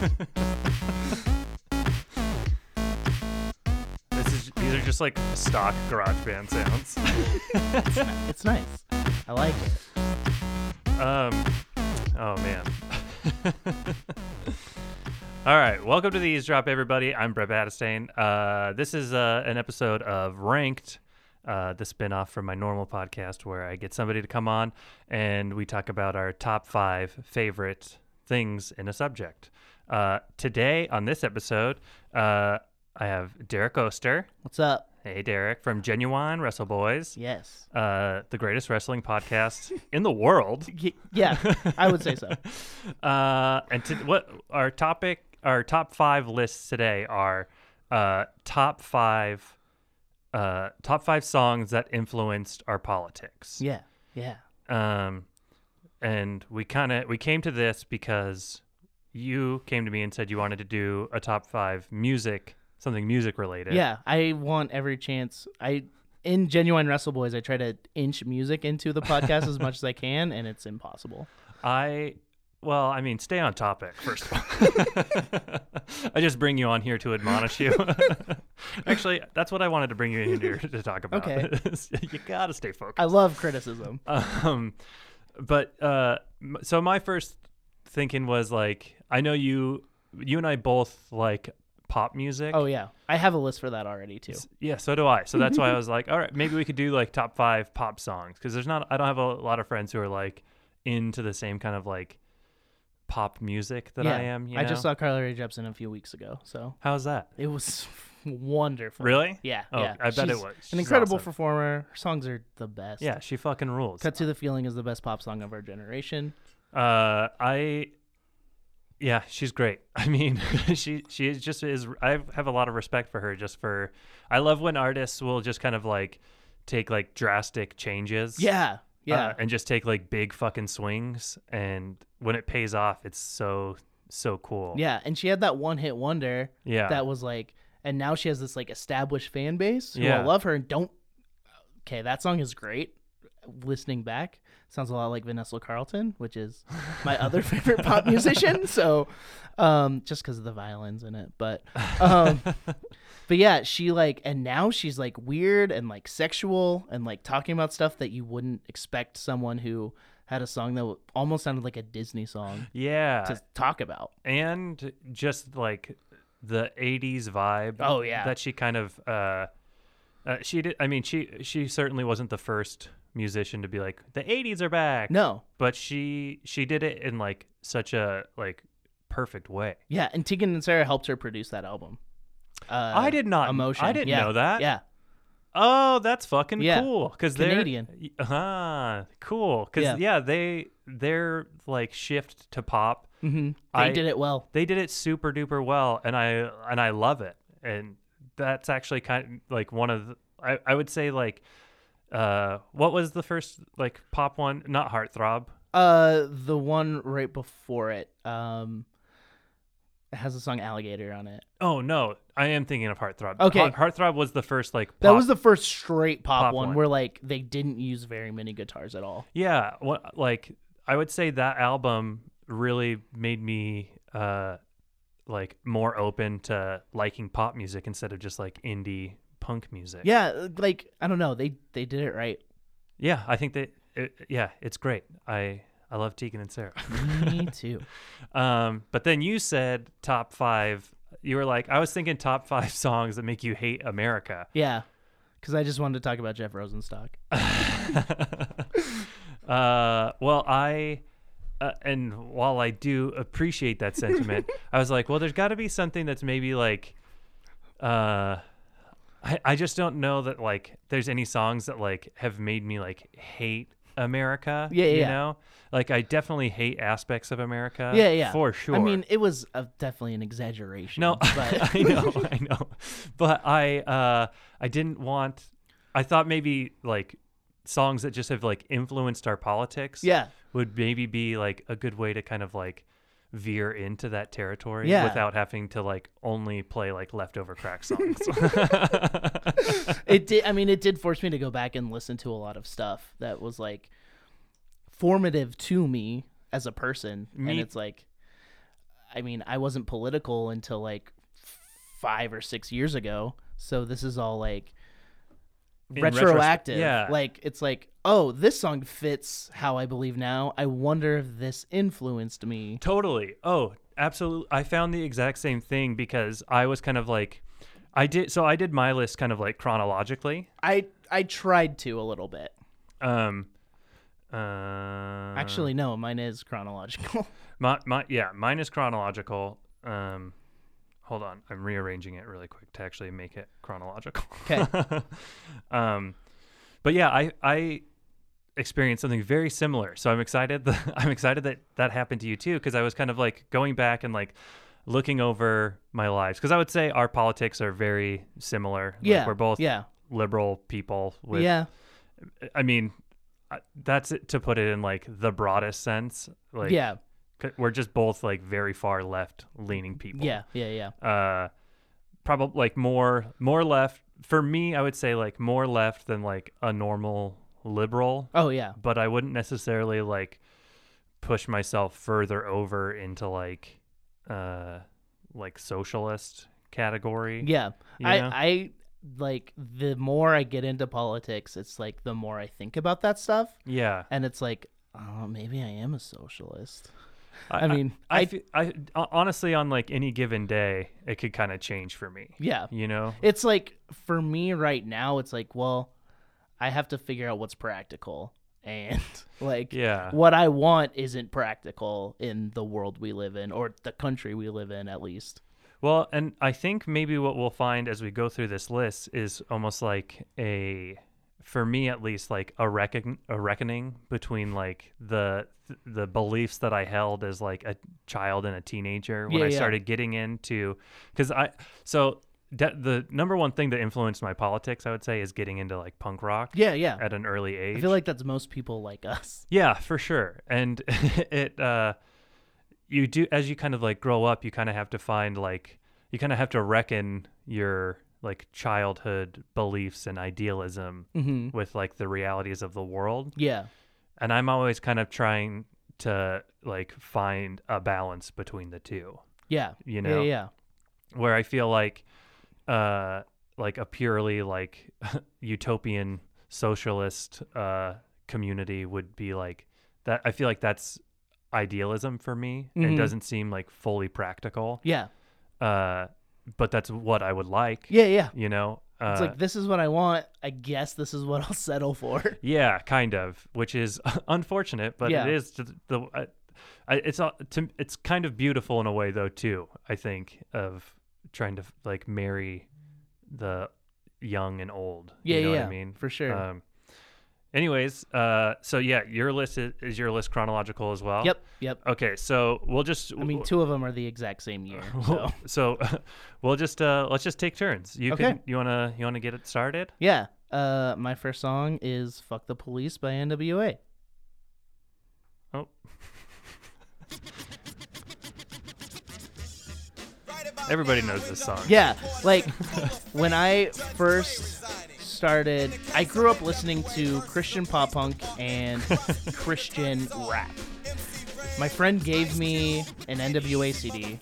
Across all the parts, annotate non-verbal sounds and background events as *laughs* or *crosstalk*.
this is these are just like stock garage band sounds. It's, ni- it's nice. I like it. Um oh man. All right, welcome to the Eavesdrop, everybody. I'm Brett Battistane. Uh, this is uh, an episode of Ranked, uh, the spinoff from my normal podcast where I get somebody to come on and we talk about our top five favorite things in a subject. Uh, today on this episode, uh, I have Derek Oster. What's up? Hey, Derek, from Genuine Wrestle Boys, Yes. uh, the greatest wrestling podcast in the world. *laughs* Y- yeah, I would say so. *laughs* Uh, and to, what our topic, our top five lists today are uh, top five, uh, top five songs that influenced our politics. Yeah, yeah. Um, and we kind of we came to this because you came to me and said you wanted to do a top five music, something music related. Yeah, I want every chance. I in genuine Wrestle Boys, I try to inch music into the podcast as much as I can, and it's impossible. I well, I mean, stay on topic first of all. *laughs* I just bring you on here to admonish you. *laughs* Actually, that's what I wanted to bring you in here to talk about. Okay. *laughs* you gotta stay focused. I love criticism. Um, but uh, so my first thinking was like, I know you, you and I both like pop music. Oh yeah, I have a list for that already too. Yeah, so do I. So that's why I *laughs* was like, all right, maybe we could do like top five pop songs because there's not. I don't have a lot of friends who are like into the same kind of like pop music that yeah, I am. You I just saw Carly Rae Jepsen a few weeks ago, so How's that? it was wonderful. Really? Yeah, Oh, yeah. I bet it was. She's An incredible awesome. performer. Her songs are the best. Yeah, she fucking rules. Cut to the Feeling is the best pop song of our generation. Uh, I, yeah, she's great. *laughs* I mean, *laughs* she she is just is. I have a lot of respect for her. Just for, I love when artists will just kind of like take like drastic changes. Yeah, yeah. uh, and just take like big fucking swings, and when it pays off, it's so so cool. Yeah, and she had that one hit wonder yeah. that was like, and now she has this like established fan base who Yeah. all love her and don't. Okay, that song is great. Listening back, sounds a lot like Vanessa Carlton, which is *laughs* my other favorite pop musician. So, um, just because of the violins in it, but, um, *laughs* but yeah, she like, and now she's like weird and like sexual and like talking about stuff that you wouldn't expect someone who had a song that almost sounded like a Disney song yeah, to talk about. and just like the 80s vibe Oh, yeah. that she kind of uh, uh she did i mean she she certainly wasn't the first musician to be like the 80s are back No, but she she did it in like such a like perfect way Yeah, and Tegan and Sara helped her produce that album. Uh, I did not- Emotion. I didn't Yeah, know that. Yeah, oh that's fucking Yeah. cool because Canadian. they're ah cool because Yeah. yeah. they their like shift to pop hmm they I- did it well. they did it super duper well and i and i love it and that's actually kind of like one of the, I, I would say like uh what was the first like pop one not heartthrob Uh, the one right before it, um, it has a song "Alligator" on it. oh no i am thinking of heartthrob Okay. Heart- heartthrob was the first like That pop- was the first straight pop, pop one, one. where like they didn't use very many guitars at all. yeah what like i would say that album really made me uh like more open to liking pop music instead of just like indie punk music Yeah, like I don't know, they they did it right. Yeah, I think that it, yeah, it's great. I I love Tegan and Sara. Me too. *laughs* um, but then you said top five. You were like, I was thinking top five *laughs* songs that make you hate America. Yeah, because I just wanted to talk about Jeff Rosenstock. *laughs* uh, well, I. Uh, and while I do appreciate that sentiment, *laughs* I was like, well, there's got to be something that's maybe like, uh, I, I just don't know that like there's any songs that like have made me like hate America. Yeah, yeah, you yeah. know, like I definitely hate aspects of America. yeah, yeah, for sure. I mean, it was a, definitely an exaggeration. no, *laughs* but I know, I know, but I uh I didn't want. I thought maybe like songs that just have like influenced our politics. yeah, would maybe be like a good way to kind of like veer into that territory Yeah. without having to like only play like leftover crack songs. *laughs* *laughs* it did. I mean, it did force me to go back and listen to a lot of stuff that was like formative to me as a person, Me- and it's like I mean, I wasn't political until like five or six years ago. So this is all like Retroactive. yeah. Like it's like, oh, this song fits how I believe now. I wonder if this influenced me. Totally. Oh, absolutely. I found the exact same thing because I was kind of like, I did. So I did my list kind of like chronologically. I I tried to a little bit. Um, uh, Actually, no, mine is chronological. *laughs* my, my yeah, mine is chronological. Um, hold on, I'm rearranging it really quick to actually make it chronological. Okay. *laughs* um, but yeah, I I experienced something very similar. So I'm excited. That, *laughs* I'm excited that that happened to you too, because I was kind of like going back and like looking over my lives, because I would say our politics are very similar. Like, yeah, we're both yeah, liberal people. With, yeah, I mean, that's it, to put it in like the broadest sense. Like, yeah, we're just both like very far left leaning people. yeah, yeah, yeah. Uh, probably like more more left for me. I would say like more left than like a normal liberal, Oh yeah, but I wouldn't necessarily like push myself further over into like uh like socialist category. yeah. you I know? I like the more I get into politics, it's like the more I think about that stuff, yeah. and it's like, oh, maybe I am a socialist. I, I mean, I, I- I, honestly on like any given day, it could kind of change for me. Yeah, You know? it's like for me right now, it's like, well, I have to figure out what's practical, and *laughs* like, Yeah. what I want isn't practical in the world we live in, or the country we live in, at least. Well, and I think maybe what we'll find as we go through this list is almost like a, for me at least, like a reckon a reckoning between like the the beliefs that I held as like a child and a teenager when Yeah, I yeah. started getting into, because I so de- the number one thing that influenced my politics, I would say, is getting into like punk rock Yeah, yeah. at an early age. I feel like that's most people like us. *laughs* Yeah, for sure. And *laughs* it uh you do as you kind of like grow up, you kind of have to find like you kind of have to reckon your like childhood beliefs and idealism Mm-hmm. with like the realities of the world. Yeah, And I'm always kind of trying to like find a balance between the two, yeah, you know, yeah, yeah. where I feel like uh like a purely like *laughs* utopian socialist uh community would be like that I feel like that's idealism for me Mhm. and doesn't seem like fully practical. Yeah, Uh but that's what I would like, yeah, yeah. you know. Uh It's like this is what I want. I guess this is what *laughs* I'll settle for. *laughs* yeah, kind of, which is *laughs* unfortunate, but Yeah. it is the I, I, it's uh, to, it's kind of beautiful in a way though too. I think of trying to like marry the young and old. Yeah, you know yeah, what I mean for sure. Um, anyways, uh, so yeah, your list is, is your list chronological as well. yep, yep. Okay, so we'll just. I mean, two of them are the exact same year. *laughs* So so *laughs* we'll just uh, let's just take turns. You Okay. can you wanna you wanna get it started? yeah, uh, my first song is "Fuck the Police" by N.W.A. Oh, *laughs* everybody knows this song. Yeah, like when I first started, I grew up listening to Christian pop punk and *laughs* Christian rap. My friend gave me an NWA CD.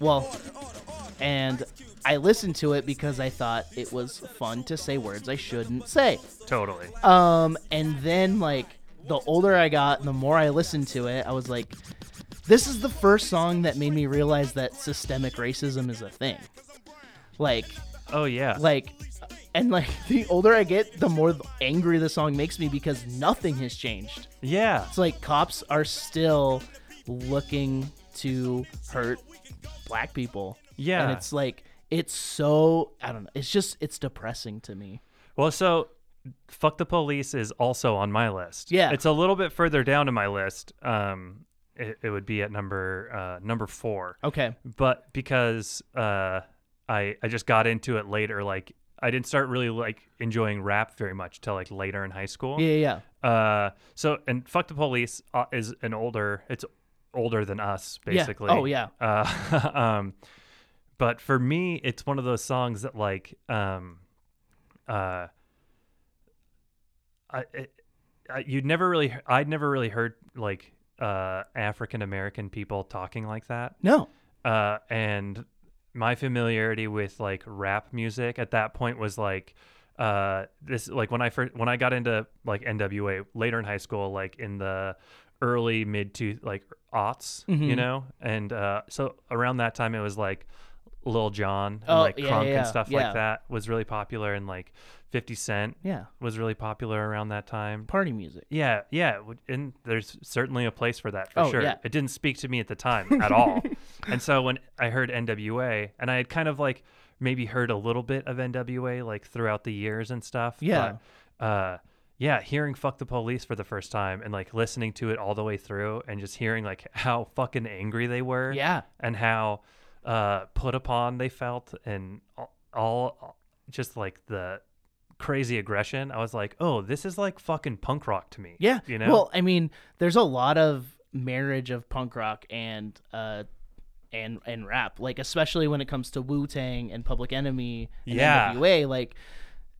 Well, and I listened to it because I thought it was fun to say words I shouldn't say. Totally. Um, and then like the older I got, and the more I listened to it, I was like, this is the first song that made me realize that systemic racism is a thing. Like, Oh yeah. like, and like *laughs* the older I get, the more angry the song makes me because nothing has changed. yeah. It's like cops are still looking to hurt black people. Yeah. And it's like, it's so, I don't know, it's just, it's depressing to me. Well, so fuck the police is also on my list. Yeah. It's a little bit further down in my list. Um, it, it would be at number uh, number four, Okay. but because uh, I I just got into it later, like I didn't start really like enjoying rap very much till like later in high school. Yeah, yeah, yeah. Uh, so and fuck the police uh, is an older. It's older than us, basically. Yeah. Oh, yeah. Uh, *laughs* um, but for me, it's one of those songs that like, um, uh, I, it, I you'd never really, I'd never really heard like uh African American people talking like that. No. uh, and my familiarity with like rap music at that point was like uh this like when I first when I got into like NWA later in high school like in the early mid to like aughts you Mhm. know and uh so around that time it was like Lil Jon and Oh, like yeah, Crunk yeah, and stuff yeah. like that was really popular and like 50 Cent Yeah, was really popular around that time party music. yeah, yeah, w- and there's certainly a place for that for Oh, sure. yeah. It didn't speak to me at the time *laughs* at all, and so when I heard NWA, and I had kind of like maybe heard a little bit of NWA like throughout the years and stuff. Yeah. but, uh, yeah, hearing "Fuck the Police" for the first time and like listening to it all the way through, and just hearing like how fucking angry they were, Yeah, and how uh, put upon they felt, and all, all just like the crazy aggression. I was like, oh, this is like fucking punk rock to me. yeah. you know. Well, I mean, there's a lot of marriage of punk rock and uh and and rap, like especially when it comes to Wu Tang and Public Enemy and Yeah. NWA, like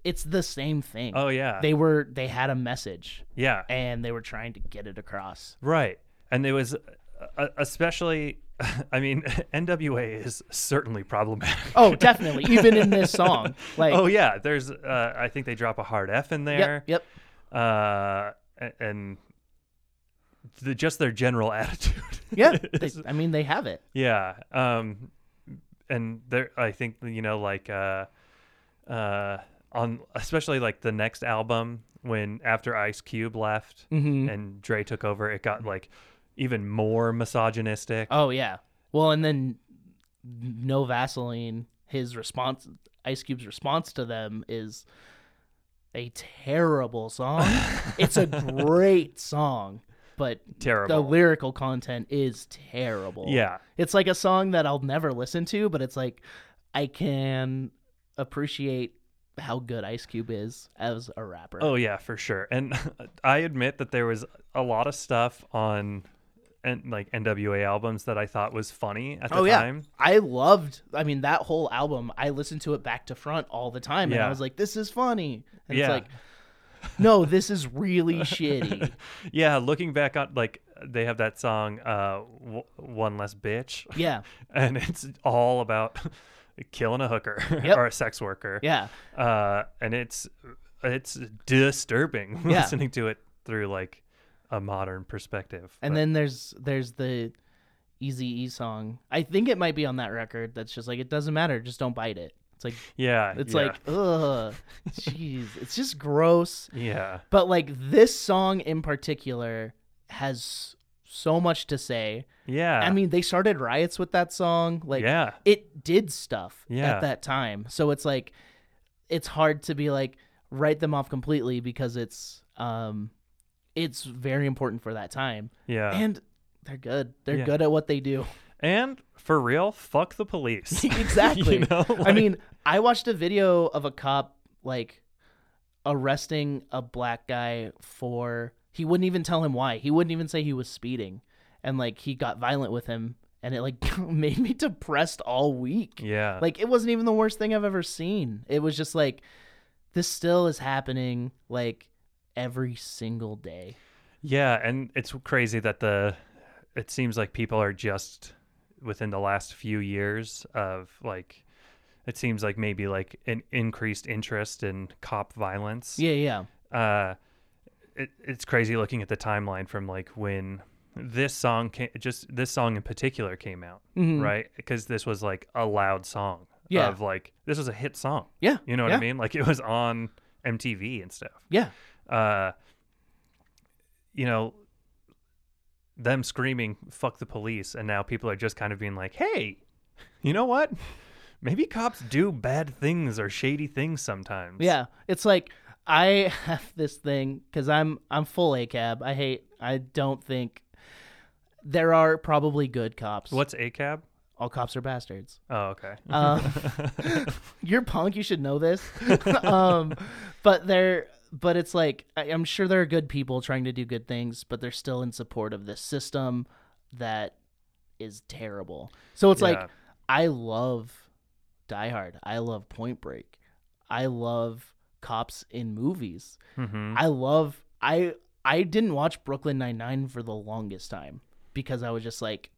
it's the same thing. oh yeah, They were they had a message yeah, and they were trying to get it across. right. And it was especially. *laughs* I mean, *laughs* NWA is certainly problematic. Oh, definitely. Even in this *laughs* song, like oh yeah, there's. Uh, I think they drop a hard F in there. yep, yep. Uh, and the, just their general attitude. Yeah, they, I mean they have it. Yeah. Um and there I think you know like uh uh on especially like the next album when after Ice Cube left hmm and Dre took over it got like even more misogynistic. Oh yeah. Well, and then no Vaseline. His response, Ice Cube's response to them is a terrible song. *laughs* it's a great song, but terrible. the lyrical content is terrible. yeah. It's like a song that I'll never listen to, but it's like I can appreciate how good Ice Cube is as a rapper. Oh yeah, for sure. And *laughs* I admit that there was a lot of stuff on and like NWA albums that I thought was funny at the Oh, yeah. time. I loved. I mean, that whole album. I listened to it back to front all the time, and Yeah. I was like, "This is funny." And Yeah. it's like, "No, this is really *laughs* shitty." Yeah, looking back on like they have that song uh w- one less bitch Yeah, *laughs* and it's all about *laughs* killing a hooker Yep. or a sex worker. yeah, Uh, and it's it's disturbing Yeah. listening to it through like a modern perspective. and But- then there's there's the Easy E song. I think it might be on that record. That's just like it doesn't matter. Just don't bite it. It's like yeah, it's yeah, like ugh, *laughs* jeez, it's just gross. yeah, But like this song in particular has so much to say. yeah. I mean, they started riots with that song. Like, yeah, it did stuff Yeah. at that time. So it's like it's hard to be like write them off completely because it's um it's very important for that time. yeah. And they're good. They're Yeah. good at what they do. And for real, fuck the police. *laughs* exactly. *laughs* You know, I mean, I watched a video of a cop like arresting a black guy for he wouldn't even tell him why. He wouldn't even say he was speeding. And like he got violent with him and it like *laughs* made me depressed all week. yeah, Like it wasn't even the worst thing I've ever seen. It was just like this still is happening like every single day. Yeah, and it's crazy that the it seems like people are just within the last few years of like it seems like maybe like an increased interest in cop violence. Yeah, yeah. Uh it, it's crazy looking at the timeline from like when this song came, just this song in particular came out, Mhm. right? Because this was like a loud song Yeah. of like this was a hit song. Yeah. You know what yeah, I mean? Like it was on MTV and stuff Yeah. Uh, you know, them screaming "fuck the police," and now people are just kind of being like, "Hey, you know what? Maybe cops do bad things or shady things sometimes." Yeah. It's like I *laughs* have this thing cuz I'm I'm full ACAB. I hate I don't think there are probably good cops. What's ACAB? All cops are bastards. Oh, okay. Um, *laughs* *laughs* you're punk. You should know this. um, but they're, but it's like I, I'm sure there are good people trying to do good things, but they're still in support of this system that is terrible. So it's Yeah. like I love Die Hard. I love Point Break. I love cops in movies. hmm I love I I didn't watch Brooklyn Nine Nine for the longest time because I was just like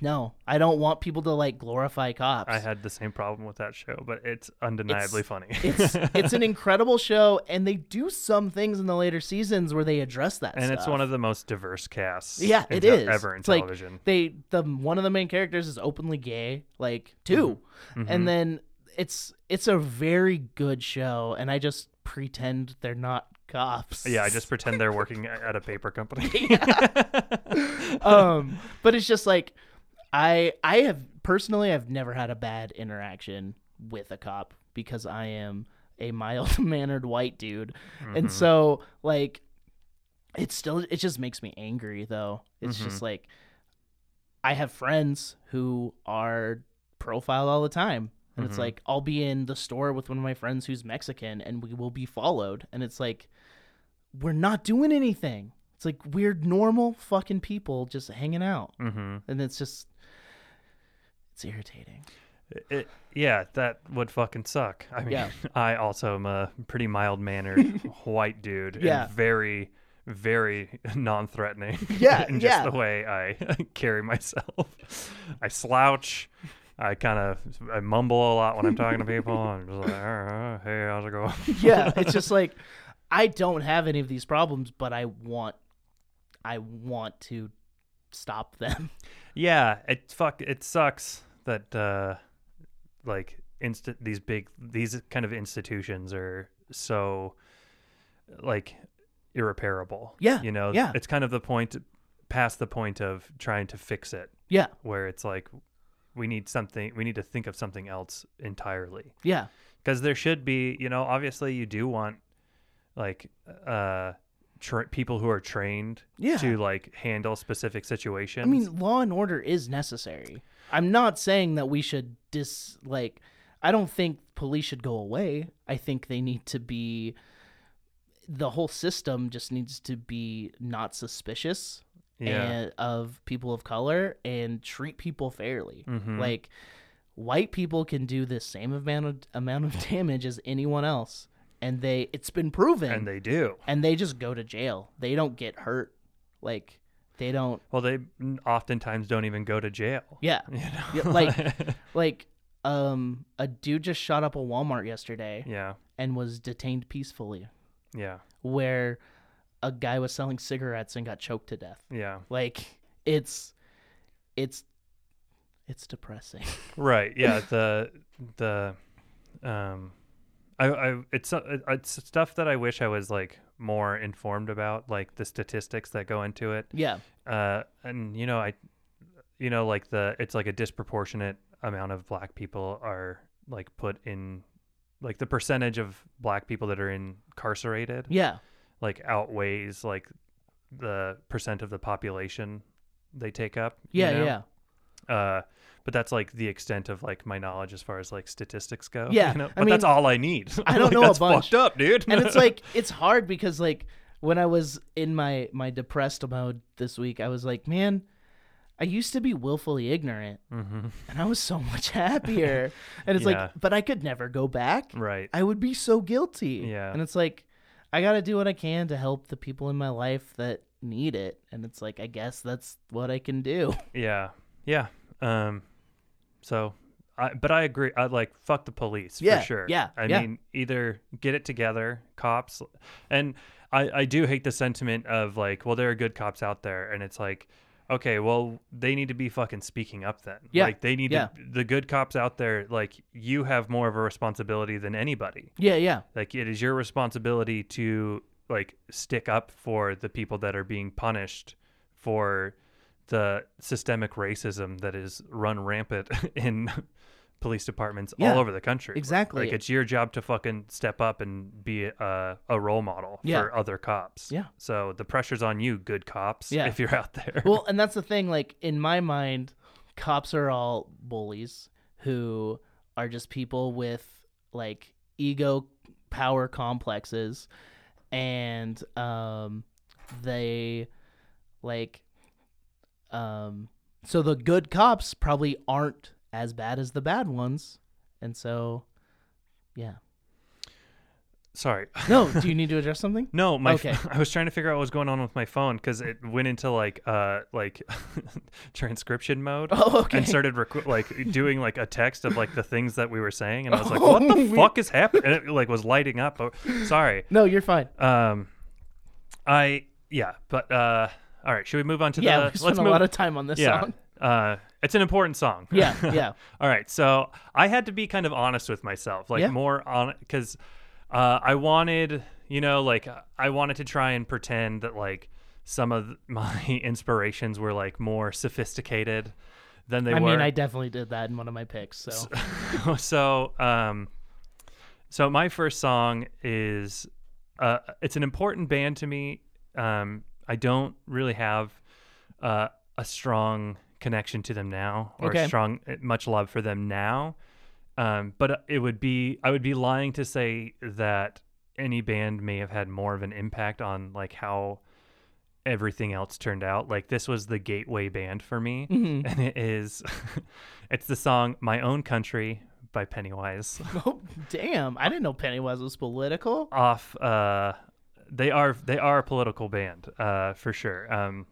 no, I don't want people to like glorify cops. I had the same problem with that show, but it's undeniably It's- funny. it's *laughs* it's an incredible show, and they do some things in the later seasons where they address that. and it's one of the most diverse casts. yeah, it te- is ever in It's like, television. they the one of the main characters is openly gay, like 2 Mhm. and then it's it's a very good show, and I just pretend they're not cops. yeah, I just pretend they're working *laughs* at a paper company. *laughs* um, but it's just like I I have personally I've never had a bad interaction with a cop because I am a mild *laughs* mannered white dude, and mm-hmm. so like it still it just makes me angry though. It's just mm-hmm. like I have friends who are profiled all the time. And it's mm-hmm. like I'll be in the store with one of my friends who's Mexican and we will be followed and it's like we're not doing anything. It's like we're normal fucking people just hanging out. hmm And it's just it's irritating. It, yeah, that would fucking suck. I mean, Yeah. *laughs* I also am a pretty mild mannered *laughs* white dude. Yeah. And very, very *laughs* non threatening. Yeah, in just yeah. the way I carry myself. I slouch. I kind of I mumble a lot when I'm talking to people. I'm just like, "Uh, hey, how's it going? yeah, it's just like I don't have any of these problems, but I want I want to stop them. Yeah, it fuck it sucks that uh like inst- these big these kind of institutions are so like irreparable. Yeah, You know, yeah. it's kind of the point past the point of trying to fix it Yeah, where it's like we need something we need to think of something else entirely. yeah, Cuz there should be, you know, obviously you do want like uh tra- people who are trained Yeah. to like handle specific situations. I mean, law and order is necessary. I'm not saying that we should dis like. I don't think police should go away. I think they need to be. The whole system just needs to be not suspicious Yeah. and, of people of color and treat people fairly. Mhm. Like white people can do the same amount of amount of *laughs* damage as anyone else, and they it's been proven, and they do. and they just go to jail. They don't get hurt. Like they don't. Well, they oftentimes don't even go to jail. Yeah, *laughs* You know? Yeah, like *laughs* like um a dude just shot up a Walmart yesterday yeah, and was detained peacefully yeah, where a guy was selling cigarettes and got choked to death. yeah. Like it's it's it's depressing. *laughs* Right. Yeah. The the um, I I it's uh, it's stuff that I wish I was like more informed about, like the statistics that go into it. yeah. Uh, and you know I, you know like the it's like a disproportionate amount of black people are like put in like the percentage of black people that are incarcerated Yeah. like outweighs like the percent of the population they take up. you Yeah, know? yeah. Uh, but that's like the extent of like my knowledge as far as like statistics go. Yeah, you know? But that's all I need. *laughs* I don't Like, know a bunch. fucked up, dude. and it's like *laughs* it's hard because like when I was in my my depressed mode this week, I was like, man, I used to be willfully ignorant, hmm and I was so *laughs* much happier. and it's Yeah. like, but I could never go back. right. I would be so guilty. Yeah. and it's like, I got to do what I can to help the people in my life that need it, and it's like, I guess that's what I can do. Yeah, yeah. Um, so, I but I agree. I like fuck the police Yeah, for sure. yeah, I yeah. mean, either get it together, cops, and I I do hate the sentiment of like, well, there are good cops out there, and it's like. Okay, well, they need to be fucking speaking up then. Yeah, Like they need yeah. to the good cops out there, like you have more of a responsibility than anybody. Yeah, yeah, Like it is your responsibility to like stick up for the people that are being punished for the systemic racism that is run rampant *laughs* in *laughs* police departments Yeah, all over the country. exactly. Like it's your job to fucking step up and be a, a role model Yeah. for other cops. Yeah. So the pressure's on you, good cops, Yeah. if you're out there. well, and *laughs* that's the thing. Like in my mind, cops are all bullies who are just people with like ego power complexes, and um, they like um. So the good cops probably aren't as bad as the bad ones, and so yeah, sorry. *laughs* No, do you need to address something? No, my Okay. *laughs* I was trying to figure out what was going on with my phone because it went into like uh like *laughs* transcription mode Oh, okay. and started rec- like doing like a text of like the things that we were saying, and I was like, "What the Oh, fuck is happening?" And it like was lighting up. Oh, sorry. No, you're fine. Um, I yeah, but uh, all right. Should we move on to yeah, the? we spent let's a move. lot of time on this yeah, song. uh, it's an important song. Yeah, *laughs* yeah. All right, so I had to be kind of honest with myself, like Yeah. more on because uh, I wanted, you know, like I wanted to try and pretend that like some of *laughs* my inspirations were like more sophisticated than they I were. I mean, I definitely did that in one of my picks. So *laughs* so um so my first song is uh it's an important band to me um i don't really have uh a strong connection to them now or Okay. strong uh, much love for them now um but it would be i would be lying to say that any band may have had more of an impact on like how everything else turned out like this was the gateway band for me Mhm. and it is *laughs* it's the song my own country by pennywise *laughs* Oh, damn! I didn't know Pennywise was political. off uh they are they are a political band uh for sure um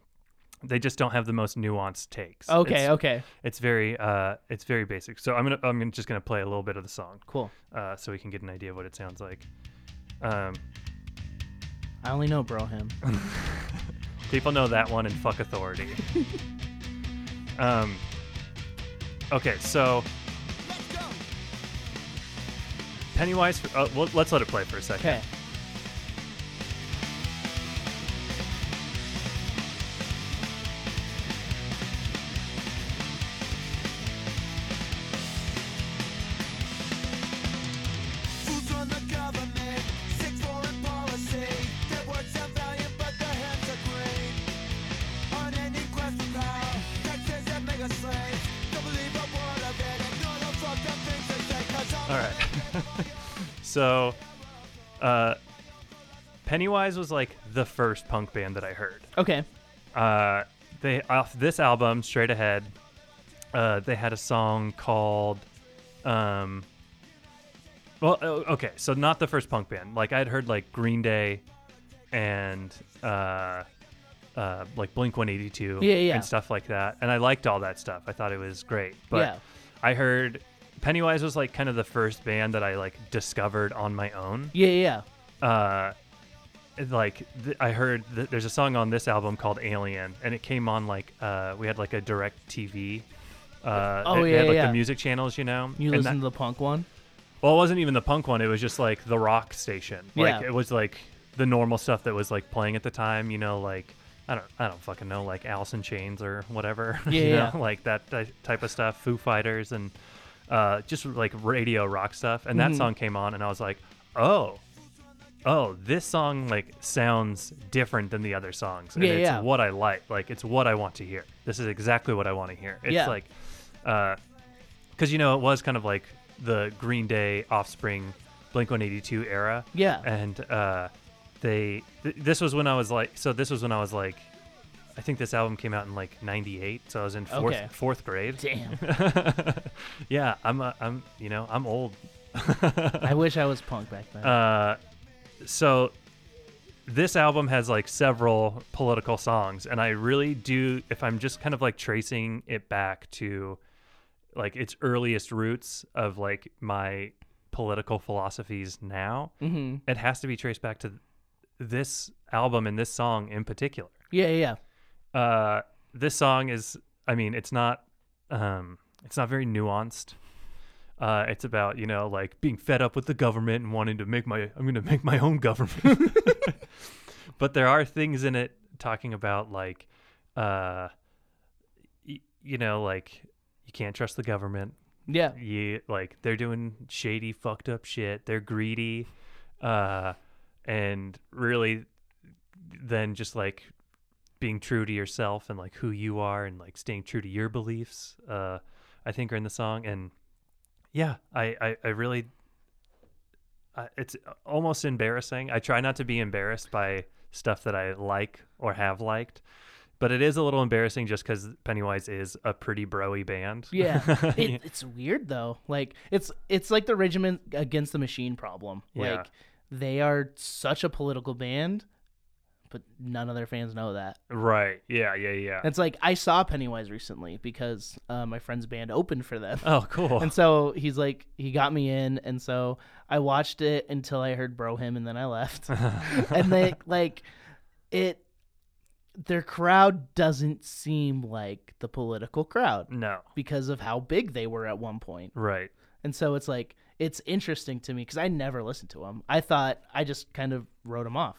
they just don't have the most nuanced takes Okay, it's, okay, it's very uh it's very basic so i'm gonna i'm just gonna play a little bit of the song cool. uh so we can get an idea of what it sounds like um I only know Bro Hymn. *laughs* People know that one in Fuck Authority. *laughs* um, okay, so Pennywise. Uh, well, let's let it play for a second. Okay. All right. *laughs* so, uh, Pennywise was like the first punk band that I heard. Okay. Uh, they off this album, Straight Ahead. Uh, they had a song called, um. Well, okay, so not the first punk band. Like I'd heard like Green Day, and uh, uh, like Blink One Eighty Two, Yeah, yeah. and stuff like that. And I liked all that stuff. I thought it was great. But Yeah. I heard Pennywise was like kind of the first band that I like discovered on my own Yeah, yeah. uh like th- i heard th- there's a song on this album called alien and it came on like uh we had like a DirecTV uh Oh, it, yeah, had like yeah. the music channels you know You And listen that- to the punk one? well it wasn't even the punk one it was just like the rock station like Yeah. it was like the normal stuff that was like playing at the time you know like i don't i don't fucking know like alice in chains or whatever *laughs* Yeah, you yeah. know? like that ty- type of stuff foo fighters and uh just like radio rock stuff and that Mhm. song came on and i was like oh oh this song like sounds different than the other songs and Yeah, it's yeah. what i like like it's what i want to hear this is exactly what i want to hear it's Yeah. like uh because you know it was kind of like the green day offspring blink 182 era Yeah. and uh they th- this was when i was like so this was when i was like i think this album came out in like 98 so i was in fourth Okay. fourth grade Damn. *laughs* yeah i'm a, i'm you know i'm old *laughs* I wish I was punk back then. uh, so this album has like several political songs, and I really do. If I'm just kind of like tracing it back to like its earliest roots of like my political philosophies now, mm-hmm. it has to be traced back to this album and this song in particular. Yeah, yeah, yeah. Uh, this song is, I mean, it's not, um, it's not very nuanced. Uh, it's about you know like being fed up with the government and wanting to make my I'm gonna make my own government. *laughs* but there are things in it talking about like, uh, y- you know like you can't trust the government. Yeah. You like they're doing shady, fucked up shit. They're greedy, uh, and really, then just like being true to yourself and like who you are and like staying true to your beliefs. Uh, I think are in the song, and yeah, I I, I really. Uh, it's almost embarrassing. I try not to be embarrassed by stuff that I like or have liked, but it is a little embarrassing just because Pennywise is a pretty broy band. Yeah. *laughs* It, it's weird though. Like it's it's like the Rage against the machine problem. Yeah. Like they are such a political band, but none of their fans know that. Right. Yeah. Yeah. Yeah. It's like I saw Pennywise recently because uh, my friend's band opened for them. oh, cool. And so he's like, he got me in, and so I watched it until I heard "Bro Hymn," and then I left. *laughs* and they like it. Their crowd doesn't seem like the political crowd no. because of how big they were at one point. Right. And so it's like it's interesting to me because I never listened to them. I thought I just kind of wrote them off,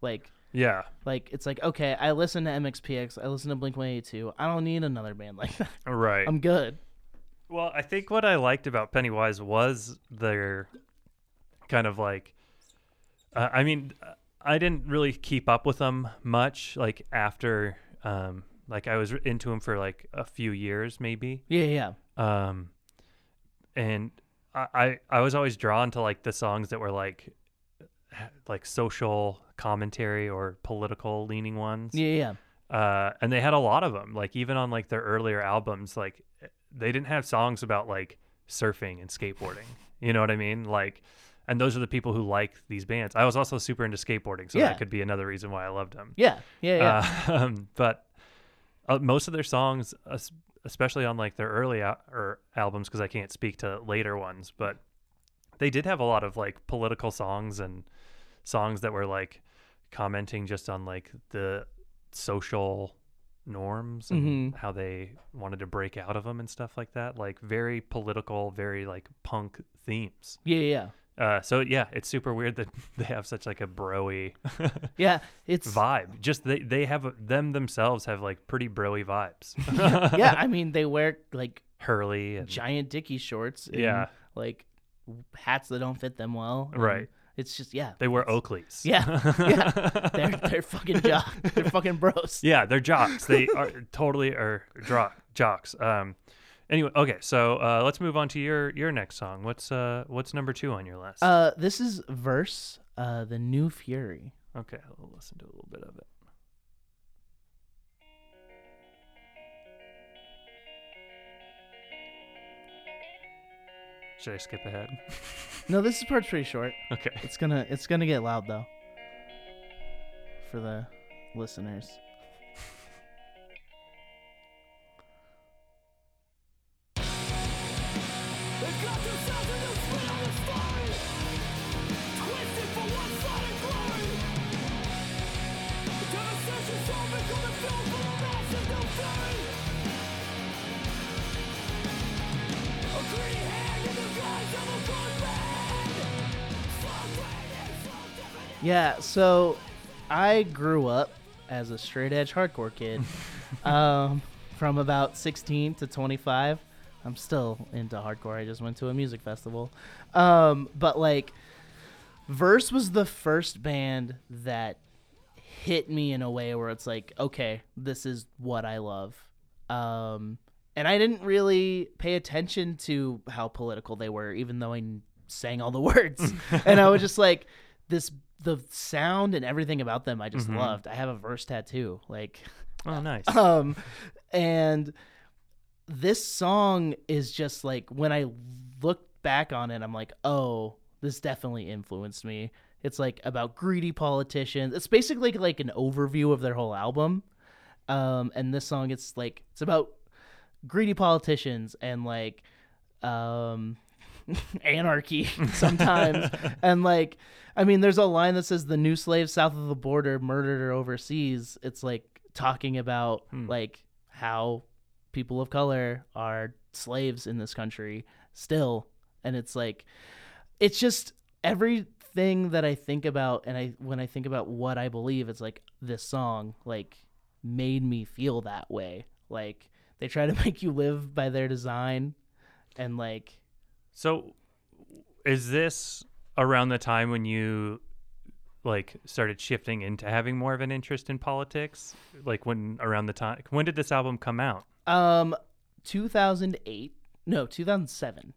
like Yeah. like it's like okay, I listen to MXPX, I listen to Blink One Eighty Two. I don't need another band *laughs* like that. Right. I'm good. Well, I think what I liked about Pennywise was their kind of like, uh, I mean, I didn't really keep up with them much. Like after, um, like I was into them for like a few years, maybe. Yeah, yeah. Um, and I, I, I was always drawn to like the songs that were like, like social commentary or political leaning ones Yeah, yeah. uh, and they had a lot of them. Like even on like their earlier albums, like they didn't have songs about like surfing and skateboarding. You know what I mean? Like, and those are the people who like these bands. I was also super into skateboarding, so Yeah. that could be another reason why I loved them. Yeah, yeah, yeah. Uh, um, *laughs* but uh, most of their songs, especially on like their early al- or albums, because I can't speak to later ones, but they did have a lot of like political songs and songs that were like commenting just on like the social norms and Mhm. how they wanted to break out of them and stuff like that. Like very political, very like punk themes. yeah, yeah. Uh, so yeah, it's super weird that *laughs* they have such like a broy *laughs* Yeah, it's vibe. Just they they have a, them themselves have like pretty broy vibes. *laughs* yeah. I mean, they wear like Hurley and giant dicky shorts. And, Yeah. like hats that don't fit them well. and Right. It's just yeah. they wear Oakleys. Yeah, *laughs* yeah. They're they're fucking jo- they're fucking bros. yeah, they're jocks. They are totally are dro- jocks. Um, anyway, okay, so uh, let's move on to your your next song. What's uh what's number two on your list? Uh, this is verse. Uh, the new fury. okay, I'll listen to a little bit of it. Should I skip ahead? *laughs* No, this part's pretty short. okay. It's gonna it's gonna get loud though. For the listeners. Yeah, so I grew up as a straight edge hardcore kid. *laughs* um, from about 16 to 25. I'm still into hardcore. I just went to a music festival. Um, but like, Verse was the first band that hit me in a way where it's like, okay, this is what I love. Um, and I didn't really pay attention to how political they were, even though I sang all the *laughs* words. *laughs* and I was just like, this, the sound and everything about them, I just loved. I have a verse tattoo. Like, Oh, *laughs* nice. um, and this song is just like when I look back on it, I'm like, oh, this definitely influenced me. It's like about greedy politicians. It's basically like an overview of their whole album. Um, and this song, it's like it's about greedy politicians and like um anarchy *laughs* sometimes. And like i mean there's a line that says the new slaves south of the border murdered or overseas. It's like talking about hmm. like how people of color are slaves in this country still. And it's like it's just everything that i think about and i when i think about what i believe it's like this song like made me feel that way. Like they try to *laughs* make you live by their design and like So, is this around the time when you like started shifting into having more of an interest in politics? Like when around the time when did this album come out? Um, 2008. No, 2007.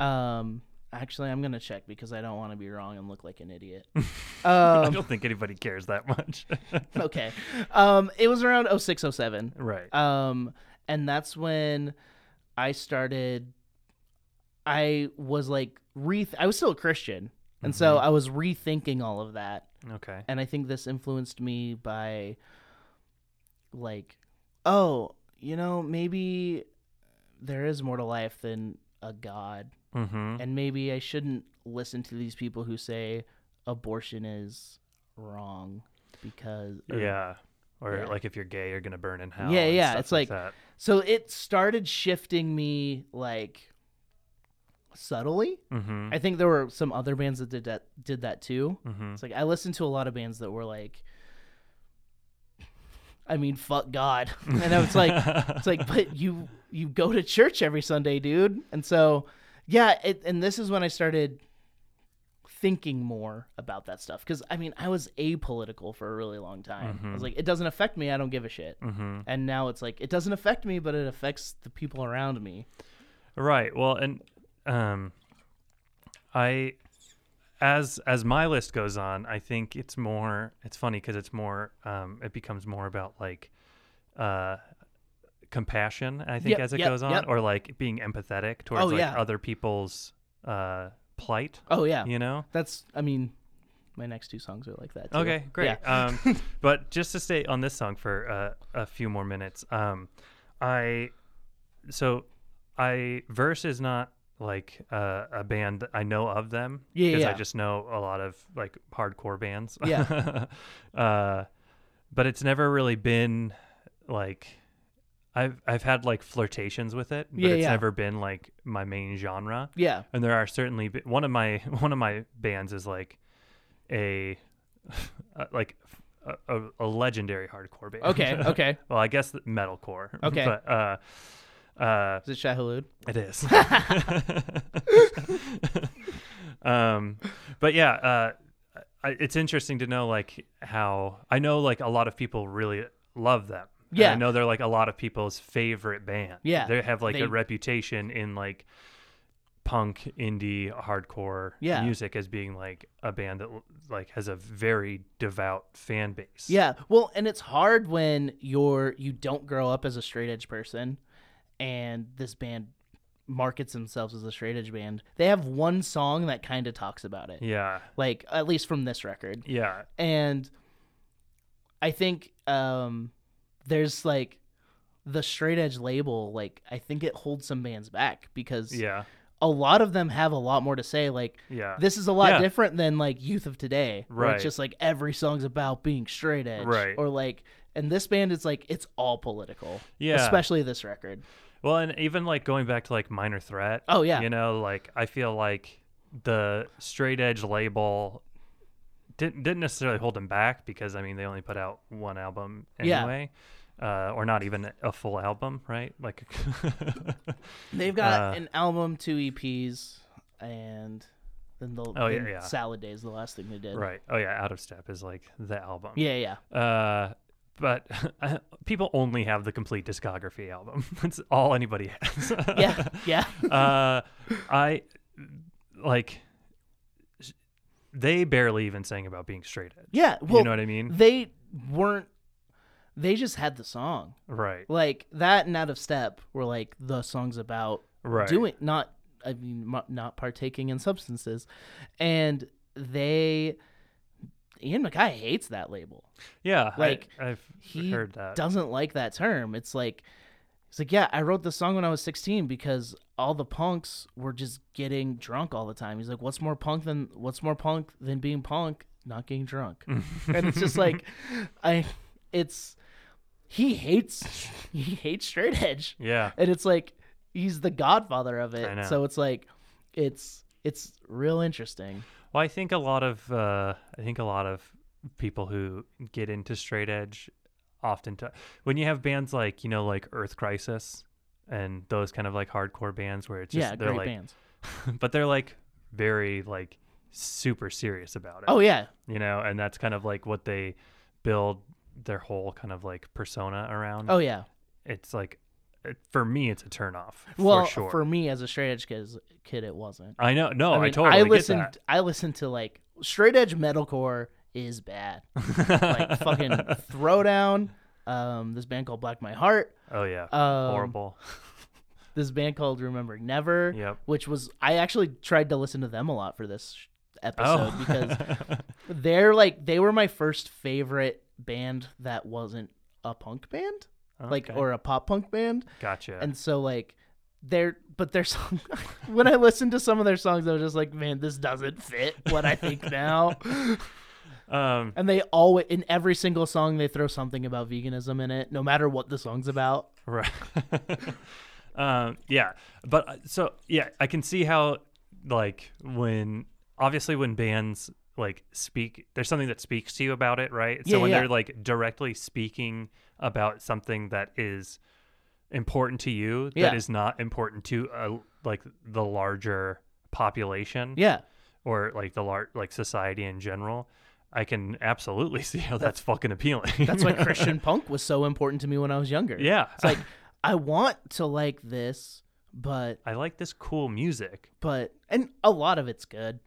Um, actually, I'm gonna check because I don't want to be wrong and look like an idiot. *laughs* I Um, don't think anybody cares that much. *laughs* okay. Um, it was around 06, 07. right. Um, and that's when I started. I was like, re. I was still a Christian. And so I was rethinking all of that. Okay. And I think this influenced me by like, oh, you know, maybe there is more to life than a God. Mm-hmm. And maybe I shouldn't listen to these people who say abortion is wrong because or- Yeah. Or Yeah. like if you're gay, you're gonna burn in hell. Yeah, yeah, it's like- that. So it started shifting me like subtly. Mm-hmm. I think there were some other bands that did that did that too. mm-hmm. It's like I listened to a lot of bands that were like I mean fuck God. *laughs* And I was like it's like but *laughs* you you go to church every Sunday, dude. And so yeah, it, and this is when I started thinking more about that stuff cuz I mean, I was apolitical for a really long time. I was like it doesn't affect me, I don't give a shit. Mm-hmm. And now it's like it doesn't affect me, but it affects the people around me. Right. Well, and um, I, as as my list goes on, I think it's more. It's funny because it's more. Um, it becomes more about like, uh, compassion. I think Yep, as it yep, goes on, yep. or like being empathetic towards Oh, like yeah. other people's uh plight. Oh yeah. You know. That's I mean my next two songs are like that too. Okay, great. Yeah. um, *laughs* but just to stay on this song for uh, a few more minutes, um, I so I verse is not like uh, a band I know of them Yeah, because I just know a lot of like hardcore bands. Yeah. *laughs* uh, but it's never really been like I've I've had like flirtations with it, but Yeah, it's yeah. never been like my main genre Yeah. and there are certainly one of my *laughs* one of my bands is like *laughs* a like a, a, a legendary hardcore band. Okay, okay. well, I guess metalcore. Okay. but uh, uh, Is it Shai Hulud? it is. *laughs* *laughs* um, but yeah, uh, I, it's interesting to know like how I know like a lot of people really love them. And Yeah. I know they're like a lot of people's favorite band. Yeah, they have like they- a reputation in like punk, indie, hardcore Yeah. music as being like a band that like has a very devout fan base. Yeah. Well, and it's hard when you're you don't grow up as a straight edge person and this band markets themselves as a straight edge band. They have one song that kind of talks about it. yeah, Like at least from this record. yeah, And I think um there's like the straight edge label like I think it holds some bands back because yeah, a lot of them have a lot more to say like yeah. this is a lot Yeah. different than like youth of today where Right. it's just like every song's about being straight edge Right. or like and this band is like it's all political Yeah. especially this record Well, and even like going back to like Minor Threat. Oh, yeah. You know, like I feel like the straight edge label didn't didn't necessarily hold them back because I mean they only put out one album Yeah. anyway. Uh, or not even a full album, right? Like, *laughs* they've got Uh, an album two eps and then the Oh, yeah, yeah. salad days the last thing they did right? Oh yeah, Out of Step is like the album. yeah yeah Uh, but *laughs* people only have the complete discography album. *laughs* That's all anybody has. yeah yeah *laughs* uh, I like they barely even sang about being straight edge. yeah well you know what I mean? they weren't they just had the song Right. like that and out of step were like the songs about Right. doing not i mean not partaking in substances and they Ian MacKaye hates that label. Yeah. like, I, I've he heard that. doesn't like that term. It's like it's like yeah i wrote the song when i was 16 because all the punks were just getting drunk all the time. He's like what's more punk than what's more punk than being punk? Not getting drunk. *laughs* And it's just like i it's he hates he hates straight edge. Yeah. and it's like he's the godfather of it. So it's like it's it's real interesting Well, I think a lot of uh, I think a lot of people who get into straight edge often t- when you have bands like you know like Earth Crisis and those kind of like hardcore bands where it's just yeah they're great like bands *laughs* but they're like very like super serious about it. oh yeah you know, and that's kind of like what they build their whole kind of like persona around. oh yeah It's like for me, it's a turnoff well for sure. me as a straight edge kid, kid it wasn't I know, no, I, mean, totally get listened that. i listened to like straight edge metalcore is bad like *laughs* fucking throwdown um this band called black my heart Oh yeah, um, horrible. *laughs* this band called remembering never Yep. which was i actually tried to listen to them a lot for this episode Oh. because *laughs* they're like they were my first favorite band that wasn't a punk band, like or a pop punk band. gotcha. And so like they're but their *laughs* song when I listened to some of their songs, I was just like, man, this doesn't fit what I think *laughs* now. um, And they always in every single song they throw something about veganism in it, no matter what the song's about. Right. *laughs* um, yeah, but uh, so yeah, I can see how like when obviously when bands like speak, there's something that speaks to you about it, right? Yeah, so when yeah. they're like directly speaking about something that is important to you that is Yeah. not important to uh, like the larger population Yeah. or like the lar- like society in general. I can absolutely *laughs* see how that's fucking appealing. That's why *laughs* Christian punk was so important to me when I was younger. yeah. It's like I want to like this, but I like this cool music. but and a lot of it's good.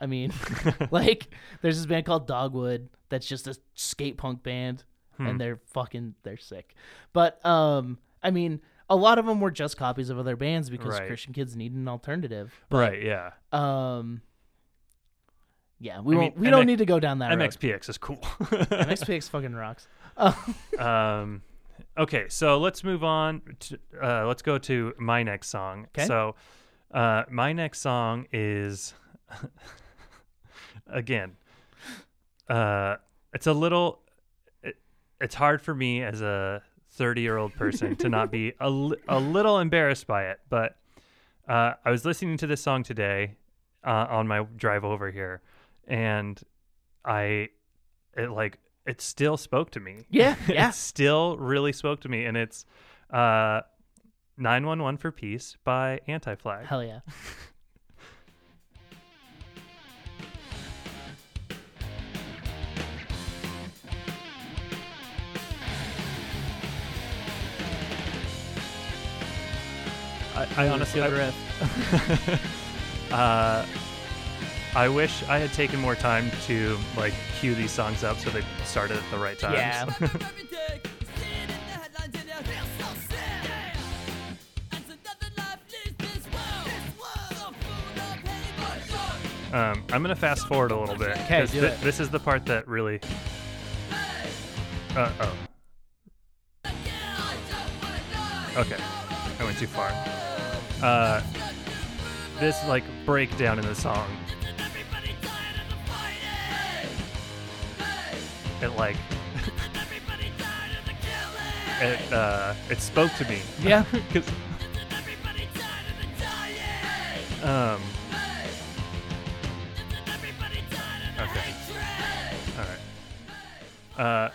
I mean, *laughs* like there's this band called Dogwood that's just a skate punk band Hmm. and they're fucking they're sick. But um I mean, a lot of them were just copies of other bands because Right. Christian kids need an alternative. Right, yeah. Um yeah, we I won't mean, we don't need to go down that road. MXPX is cool. MXPX *laughs* fucking rocks. *laughs* um, okay, so let's move on. To, uh, let's go to my next song. 'Kay. So, uh, my next song is *laughs* again. Uh, it's a little. It, it's hard for me as a thirty-year-old person to not be a, li- a little embarrassed by it, but uh, I was listening to this song today uh, on my drive over here, and I it like it still spoke to me. Yeah, *laughs* yeah. it still really spoke to me, and it's uh, nine one one for peace by Anti Flag. Hell yeah. I, I honestly, I, *laughs* uh, I wish I had taken more time to like cue these songs up so they started at the right times. Yeah. Everything, see it in the headlines and you feel so sick. Yeah. And so nothing left leaves this world. This world so full of hate. Um, I'm gonna fast forward a little bit 'Kay, 'cause do thi- it. this is the part that really. Uh oh. Okay, I went too far. Uh, this like breakdown in the song, Isn't everybody tired of the fighting? Hey, it like everybody tired of the killing? it uh it spoke to me. Yeah. *laughs* 'Cause, Isn't everybody tired of the dying? um Hey, isn't everybody tired of the Okay. all right. Uh,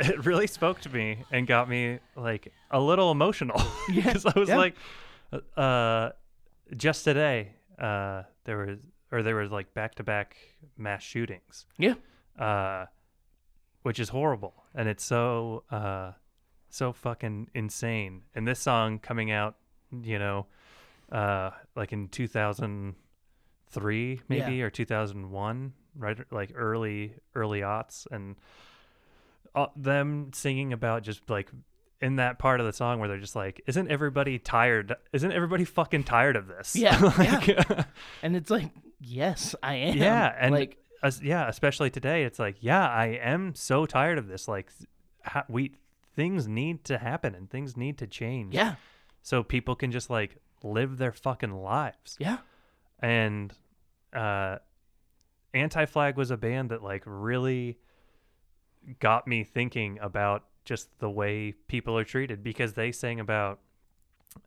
*laughs* it really spoke to me and got me like a little emotional *laughs* Yeah, because I was yeah. like, uh, just today, uh, there was or there was like back to back mass shootings. Yeah. uh, which is horrible, and it's so uh, so fucking insane. And this song coming out, you know, uh, like in two thousand three maybe Yeah. or two thousand one, right? Like early early aughts, and uh, them singing about just like. In that part of the song where they're just like, "Isn't everybody tired? Isn't everybody fucking tired of this?" Yeah, *laughs* like, *laughs* And it's like, yes, I am. yeah, and like as, yeah, especially today, it's like, yeah, I am so tired of this. Like, ha- we things need to happen and things need to change. yeah, so people can just like live their fucking lives. yeah, And uh, Anti Flag was a band that like really got me thinking about just the way people are treated because they sang about,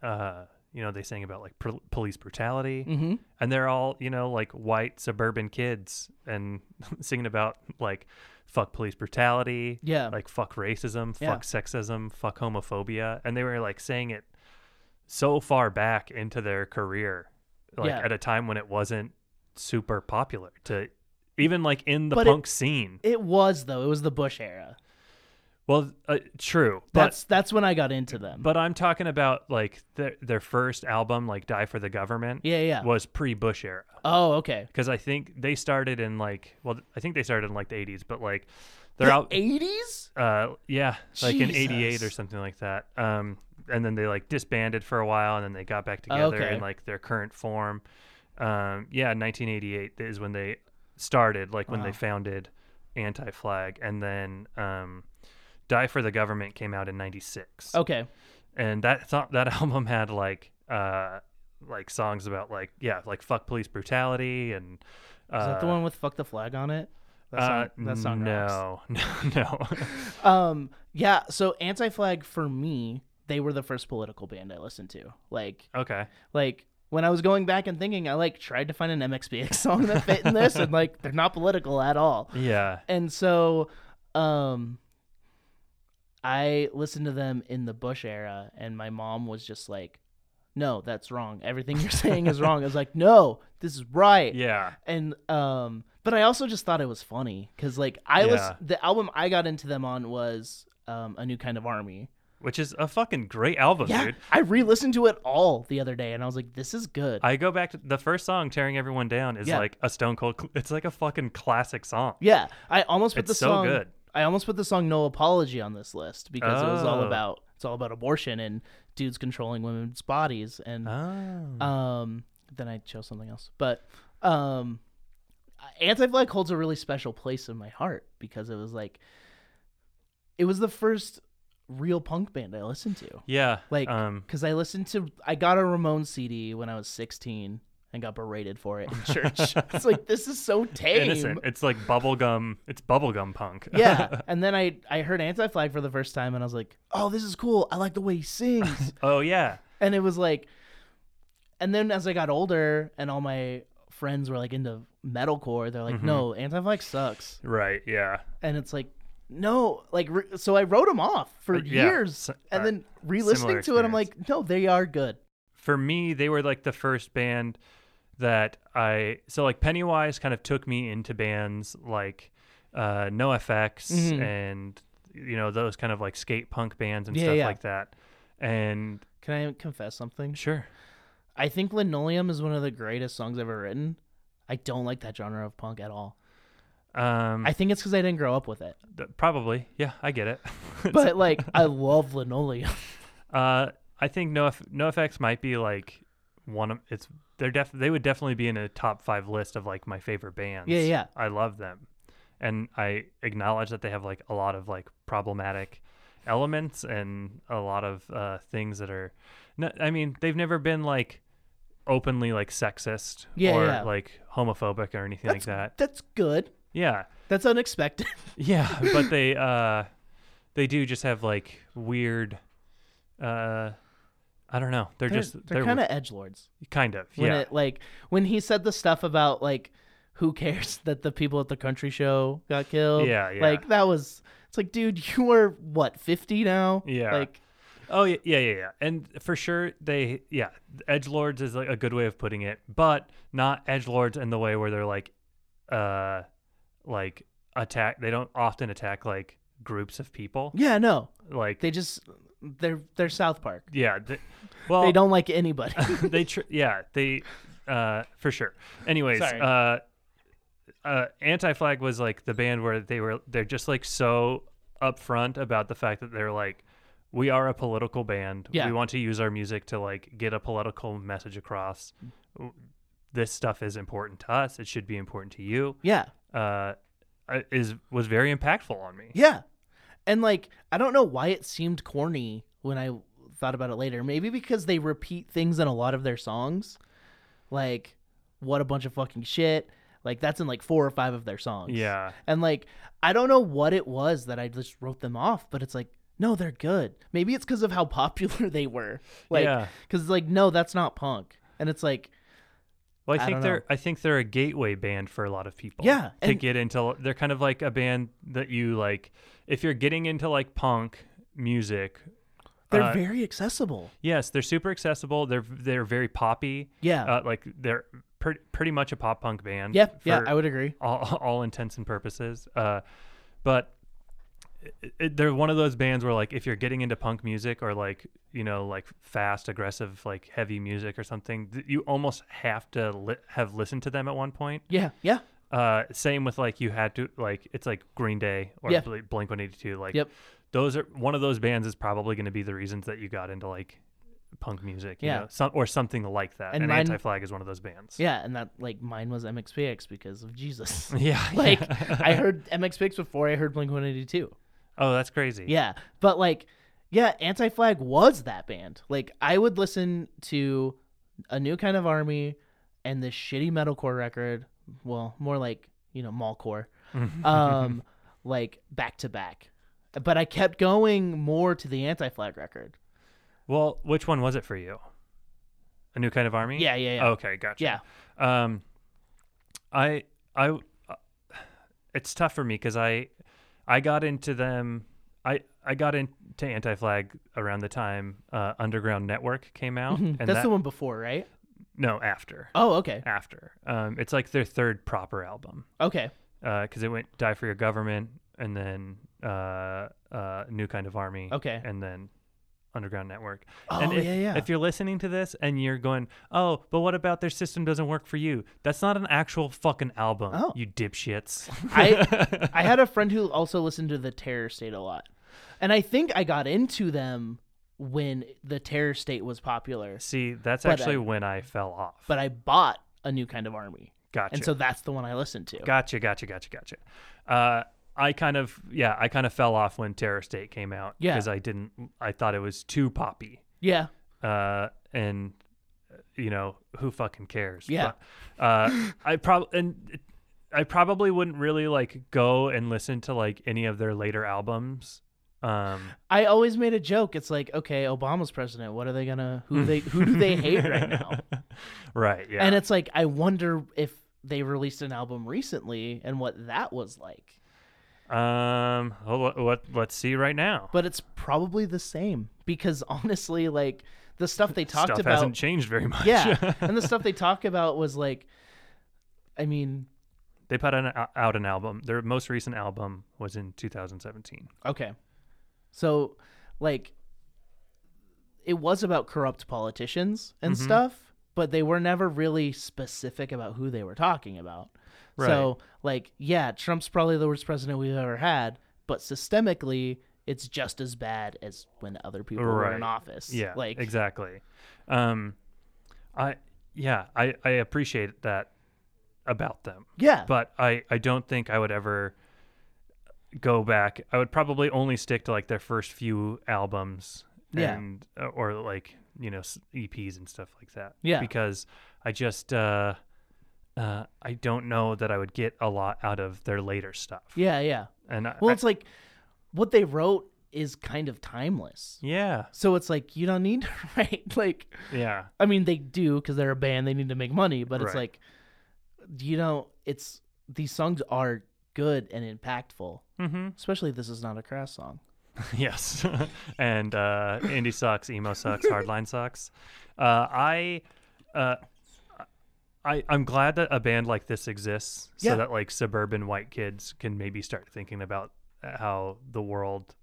uh, you know, they sang about like pol- police brutality mm-hmm. and they're all you know like white suburban kids and *laughs* singing about like fuck police brutality Yeah. like fuck racism Yeah. fuck sexism fuck homophobia and they were like saying it so far back into their career like Yeah. at a time when it wasn't super popular to even like in the But it- punk scene It was though. It was the Bush era. Well uh, true but That's that's when I got into them. but i'm talking about like their, their first album like die for the government yeah, yeah. was pre-bush era Oh, okay. because I think they started in like well I think they started in like the 80s but like they're The out eighties. uh yeah like in 88 or something like that um and then they like disbanded for a while and then they got back together Okay. in like their current form Um, yeah, 1988 is when they started, like when they founded Anti Flag, and then um, Die for the Government came out in '96. Okay. and that *laughs* th- that album had like uh like songs about like yeah like fuck police brutality and uh, Is that the one with "fuck the flag" on it? That song, uh, that song rocks. *laughs* no no no *laughs* Um, yeah. So Anti Flag for me, they were the first political band I listened to. Like, okay like when I was going back and thinking, I like tried to find an MXPX song that fit in this, and like they're not political at all. yeah And so, um, I listened to them in the Bush era, and my mom was just like, "No, that's wrong. Everything you're saying is wrong." I was like, "No, this is right." yeah and um but i also just thought it was funny because like i was the album i got into them on was um a new kind of army which is a fucking great album yeah dude i re-listened to it all the other day and i was like this is good I go back to the first song tearing everyone down is Yeah. like a stone cold it's like a fucking classic song yeah i almost put the song It's the so song good. I almost put the song no apology on this list because it was all Oh. about it's all about abortion and dudes controlling women's bodies and oh Um, then I chose something else. But um, Anti Flag holds a really special place in my heart because it was like, it was the first real punk band I listened to. yeah Like, um because I listened to, I got a Ramones CD when I was 16 and got berated for it in *laughs* church. it's like, this is so tame. innocent it's like bubblegum it's bubblegum punk *laughs* Yeah. and then I, I heard Anti Flag for the first time and I was like, oh, this is cool. I like the way he sings. *laughs* oh yeah and it was like and then as i got older and all my friends were like into metalcore they're like no anti-flag sucks right yeah and it's like no like re- so i wrote them off for Uh, yeah, years s- uh, and then re-listening to it i'm like no they are good for me, they were like the first band that I so like Pennywise kind of took me into bands like uh NOFX Mhm. and you know those kind of like skate punk bands and Yeah, stuff yeah. like that. And can i confess something sure. i think linoleum is one of the greatest songs ever written i don't like that genre of punk at all Um i think it's because i didn't grow up with it th- probably. Yeah, I get it. *laughs* but like i love linoleum *laughs* uh I think No F- NOFX might be like one of it's they're def they would definitely be in a top 5 list of like my favorite bands. Yeah, yeah. I love them. And I acknowledge that they have like a lot of like problematic elements and a lot of uh, things that are. No, I mean, they've never been like openly like sexist Yeah, or yeah. like homophobic or anything like that. that's good Yeah, that's unexpected *laughs* yeah, but they uh, they do just have like weird. Uh, I don't know. They're, they're, just they're kind of edge lords kind of when yeah. it like when he said the stuff about like who cares *laughs* that the people at the country show got killed Yeah, yeah. like that was it's like dude you are what 50 now Yeah. like Oh yeah, yeah, yeah, yeah. And for sure, they yeah, edge lords is like a good way of putting it, but not edge lords in the way where they're like, uh, like attack. They don't often attack like groups of people. yeah no Like they just they're they're south park yeah, they, *laughs* well they don't like anybody *laughs* they tr- yeah they uh for sure. Anyways, Sorry. uh, uh, Anti Flag was like the band where they were they're just like so upfront about the fact that they're like we are a political band. Yeah. We want to use our music to like get a political message across. This stuff is important to us. It should be important to you. yeah Uh, is was very impactful on me. yeah and like i don't know why it seemed corny when i thought about it later maybe because they repeat things in a lot of their songs like what a bunch of fucking shit like that's in like four or five of their songs Yeah. And like, I don't know what it was that I just wrote them off, but it's like, no, they're good. Maybe it's because of how *laughs* popular they were. Like, Yeah. because it's like, no, that's not punk. And it's like, Well, I I think they're know. I think they're a gateway band for a lot of people. Yeah, To and- get into they're kind of like a band that you like if you're getting into like punk music. they're uh, very accessible. Yes, they're super accessible. They're they're very poppy. Yeah. Uh, like they're pretty pretty much a pop punk band. yeah. Yeah. I would agree. all, *laughs* all intents and purposes. Uh, but it, it, they're one of those bands where like if you're getting into punk music or like you know like fast aggressive like heavy music or something th- you almost have to li- have listened to them at one point Yeah. Yeah. Uh same with like you had to like it's like green day or Yeah. Blink 182 like Yep. those are one of those bands is probably going to be the reasons that you got into like punk music, you Yeah. know, some, or something like that. And And, mine- Anti Flag is one of those bands. Yeah, and that like mine was MXPX because of Jesus. *laughs* *laughs* yeah, like yeah. I heard MXPX before I heard Blink One Eighty Two. Oh, that's crazy. Yeah, but like, yeah, Anti Flag was that band. Like, I would listen to a new kind of army and this shitty metalcore record. Well, more like you know mallcore, um, *laughs* like back to back. But I kept going more to the Anti Flag record. Well, which one was it for you? A new kind of army? Yeah, yeah, yeah. Okay, gotcha. Yeah, Um, I I uh, it's tough for me because I I got into them. I I got into Anti Flag around the time uh, Underground Network came out, and that's that, the one before, right? No after Oh, okay, after. Um, it's like their third proper album okay, because it went Die for Your Government and then uh, uh, New Kind of Army. Okay. and then. Underground Network. Oh, and if, yeah, yeah. if you're listening to this and you're going, oh, but what about their system doesn't work for you? That's not an actual fucking album, Oh. you dipshits. *laughs* I I had a *laughs* friend who also listened to the Terror State a lot, and I think I got into them when the Terror State was popular. See, that's But actually I- when I fell off. But I bought a new kind of army, gotcha. and so that's the one I listened to. gotcha, gotcha, gotcha, gotcha. Uh, I kind of, yeah, I kind of fell off when Terror State came out Yeah. because I didn't, I thought it was too poppy. Yeah, uh, and you know who fucking cares? Yeah. But, uh, I probably and I probably wouldn't really like go and listen to like any of their later albums. Um, I always made a joke. It's like, okay, Obama's president. What are they gonna? Who they? Who do they hate right *laughs* now? right? Yeah. And it's like, I wonder if they released an album recently and what that was like. um, what, what? Let's see right now. But it's probably the same because *laughs* honestly, like the stuff they talked Stuff about hasn't changed very much. yeah *laughs* and the stuff they talk about was like i mean they put an, out an album. Their most recent album was in 2017. okay so like it was about corrupt politicians and Mm-hmm. stuff but they were never really specific about who they were talking about so like yeah trump's probably the worst president we've ever had but systemically it's just as bad as when other people were in Right. office Yeah, like exactly. Um, I yeah, I I appreciate that about them. yeah but I, I don't think I would ever go back. I would probably only stick to like their first few albums Yeah. and uh, or like you know EPs and stuff like that. Yeah. because I just uh, uh, I don't know that I would get a lot out of their later stuff. yeah yeah and I, well I- it's like what they wrote is kind of timeless yeah, So it's like you don't need *laughs* to write like yeah, I mean they do because they're a band they need to make money, but it's Right. like you know it's these songs are good and impactful. mm-hmm. Especially this is not a crass song. *laughs* yes, *laughs* and uh, indie sucks, emo sucks, hardline sucks. Uh, I, uh, I, I'm glad that a band like this exists, so Yeah. that like suburban white kids can maybe start thinking about how the world,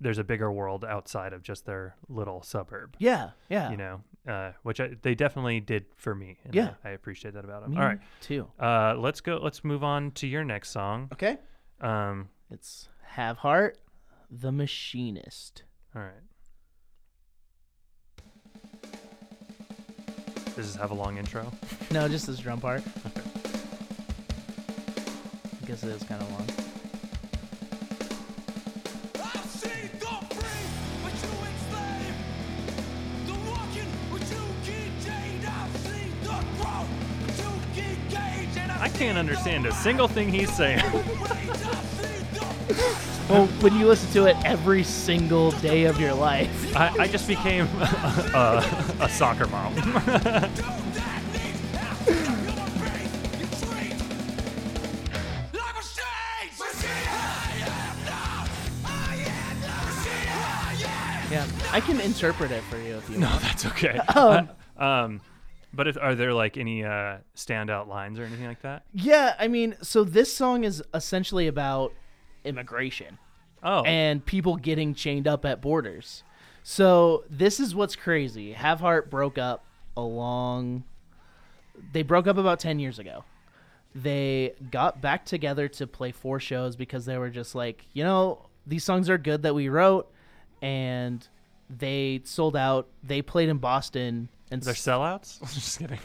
there's a bigger world outside of just their little suburb. Yeah, yeah, You know, uh, which I, they definitely did for me. And Yeah. I, I appreciate that about them. Me All right, too. uh, let's go. Let's move on to your next song. Okay, Um, it's Have Heart, The Machinist. all right. Does this have a long intro? *laughs* No, just this drum part. I guess it is kind of long. I can't understand a single thing he's saying. *laughs* Well, when you listen to it every single day of your life, I, I just became *laughs* a, a soccer mom. yeah, I can interpret it for you if you no, want. that's okay. *laughs* Um, Uh, um, but if, are there like any uh, standout lines or anything like that? Yeah, I mean, so this song is essentially about immigration Oh, and people getting chained up at borders. So this is what's crazy. Have Heart broke up along. They broke up about ten years ago. They got back together to play four shows because they were just like, you know, these songs are good that we wrote, and they sold out. They played in Boston, and They're sellouts. *laughs* Just kidding.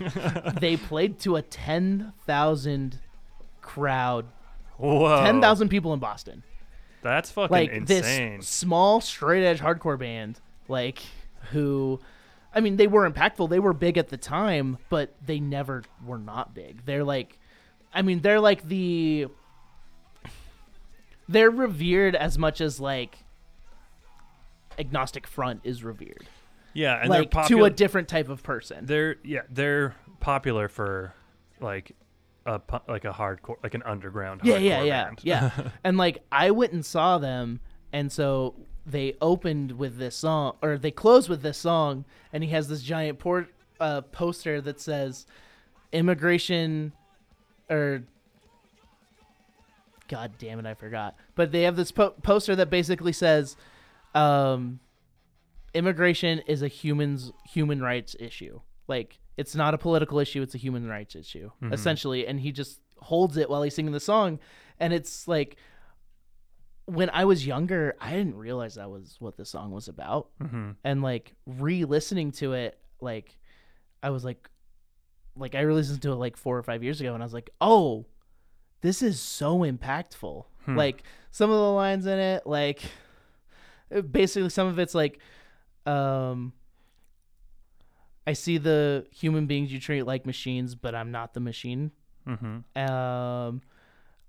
*laughs* they played to a ten thousand crowd, Whoa, ten thousand people in Boston. That's fucking Like insane. this small straight edge hardcore band, like who, I mean, they were impactful. They were big at the time, but they never were not big. They're like, I mean, they're like the. They're revered as much as like agnostic front is revered yeah, and like they're popular to a different type of person. they're yeah, they're popular for like a like a hardcore, like an underground. Yeah, hardcore yeah, yeah, band. yeah. *laughs* and like I went and saw them, and so they opened with this song, or they closed with this song, and he has this giant port uh, poster that says "immigration," or God damn it, I forgot. But they have this po- poster that basically says, um, "Immigration is a human's human rights issue." Like it's not a political issue; it's a human rights issue, essentially. And he just holds it while he's singing the song, and it's like when I was younger, I didn't realize that was what the song was about. hmm And like re-listening to it, like I was like, like I re listened to it like four or five years ago, and I was like, oh, this is so impactful. Hmm. Like some of the lines in it, like *laughs* basically some of it's like, um, I see the human beings you treat like machines, but I'm not the machine. Hmm um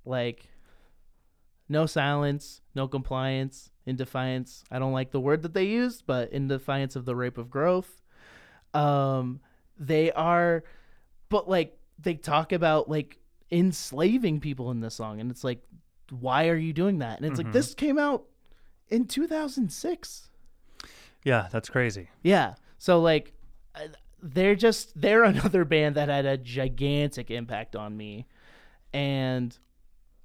like no silence no compliance in defiance. I don't like the word that they used but in defiance of the rape of growth. Um they are but like they talk about like enslaving people in this song and it's like why are you doing that? And it's Mhm. like this came out in 2006 Yeah, that's crazy. yeah. So like they're just they're *laughs* another band that had a gigantic impact on me. And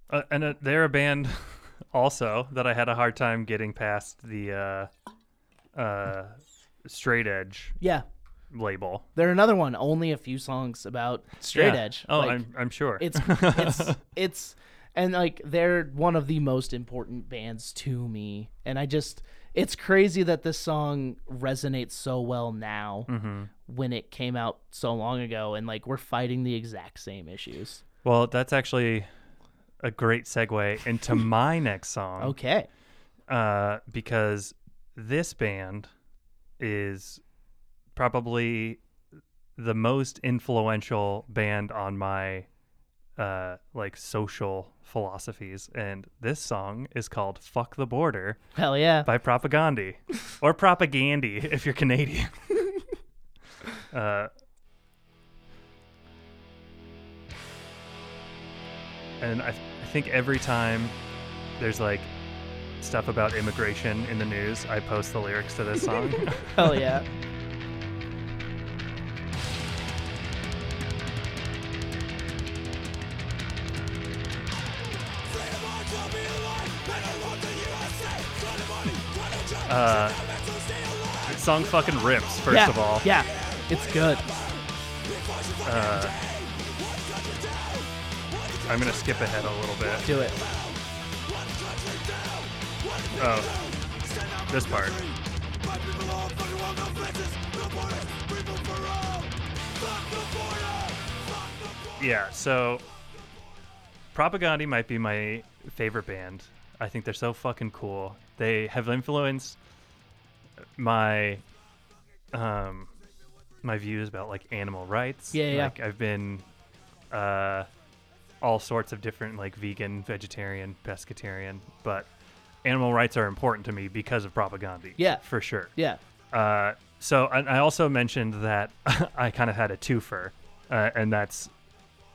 Uh, and uh, they're a band *laughs* also that I had a hard time getting past the uh, uh, straight edge yeah, label. they're another one only a few songs about straight Yeah. edge. Oh, Like, I'm I'm sure. it's *laughs* it's it's and like they're one of the most important bands to me. And I just it's crazy that this song resonates so well now hmm when it came out so long ago and like we're fighting the exact same issues. Well, that's actually a great segue into *laughs* my next song. Okay. uh, because this band is probably the most influential band on my uh, like social philosophies, and this song is called "Fuck the Border" Hell yeah. by Propagandhi, or Propagandy *laughs* if you're Canadian. *laughs* uh, and I, I think every time there's like stuff about immigration in the news, I post the lyrics to this song. *laughs* Hell yeah. Uh, song fucking rips. First yeah. of all, Yeah. It's good. uh, I'm gonna skip ahead a little bit. Do it. Oh, this part. Yeah, so Propagandhi might be my favorite band. I think they're so fucking cool. They have influenced my um my views about like animal rights. Yeah, yeah. Like I've been uh all sorts of different like vegan, vegetarian, pescatarian, but animal rights are important to me because of Propagandhi. Yeah. For sure. Yeah. Uh, so and I also mentioned that *laughs* I kind of had a twofer, uh, and that's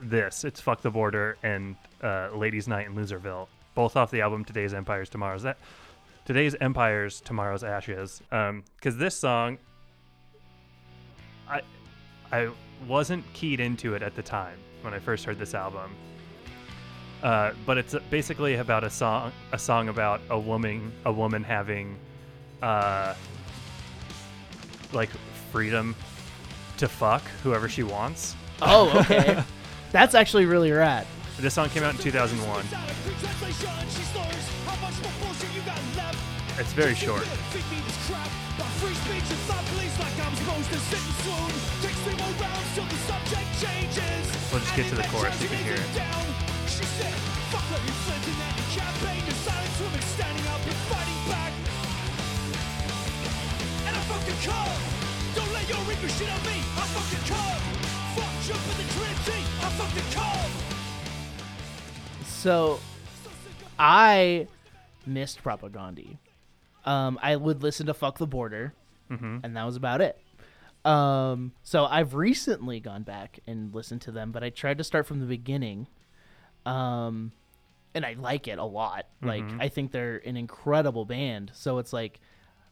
this. It's "Fuck the Border" and uh, "Ladies' Night" in Loserville, both off the album "Today's Empires, Tomorrow's that." Today's Empires, Tomorrow's Ashes. Because this song, I I wasn't keyed into it at the time when I first heard this album. Uh, but it's basically about a song, a song about a woman, a woman having, uh, like freedom to fuck whoever she wants. Oh, okay. *laughs* That's actually really rad. This song came out in 2001. It's very short. We'll just get to the chorus, you can hear it. Don't let your shit on me. I fucking come. Fuck the. I fucking come. So I missed Propagandhi. Um, I would listen to Fuck the Border, and that was about it. Um, so I've recently gone back and listened to them, but I tried to start from the beginning. Um, and I like it a lot. Like I think they're an incredible band. So it's like,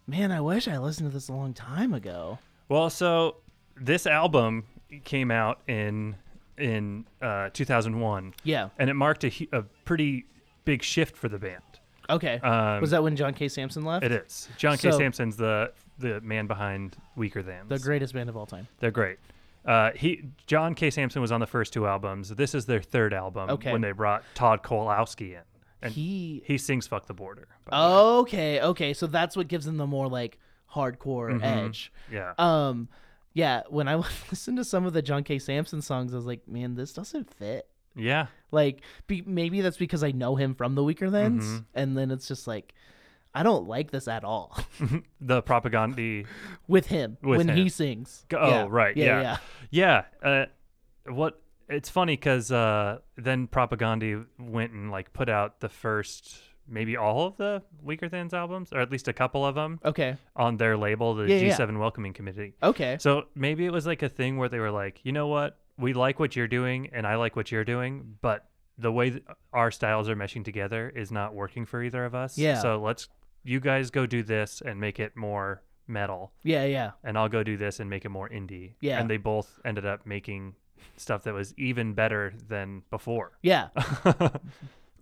man, I wish I listened to this a long time ago. Well, so this album came out in in uh, 2001, Yeah. and it marked a, a pretty big shift for the band. Okay. Um, was that when John K. Samson left? It is. John K. So- Samson's the the man behind Weaker Than. The greatest band of all time. They're great. Uh, he John K. Samson was on the first two albums. This is their third album Okay. when they brought Todd Kowalski in, and He he sings "Fuck the Border." Okay, okay. So that's what gives them the more like hardcore Mm-hmm. edge. yeah, Um yeah, when I *laughs* listened to some of the John K. Samson songs, I was like, man, this doesn't fit. yeah, Like be, maybe that's because I know him from the Weaker Thans, Mm-hmm. and then it's just like I don't like this at all *laughs* the Propagandhi. *laughs* with him With when him. he sings. Oh, Yeah, right, Yeah, yeah, yeah. Uh, what? It's funny because uh, then Propagandhi went and like put out the first, maybe all of the Weaker Thans albums, or at least a couple of them Okay. on their label, the Yeah, yeah. G7 Welcoming Committee. Okay. So maybe it was like a thing where they were like, you know what, we like what you're doing, and I like what you're doing, but the way our styles are meshing together is not working for either of us. Yeah. So let's you guys go do this and make it more metal, yeah, yeah. and I'll go do this and make it more indie. Yeah. And they both ended up making stuff that was even better than before. Yeah. *laughs*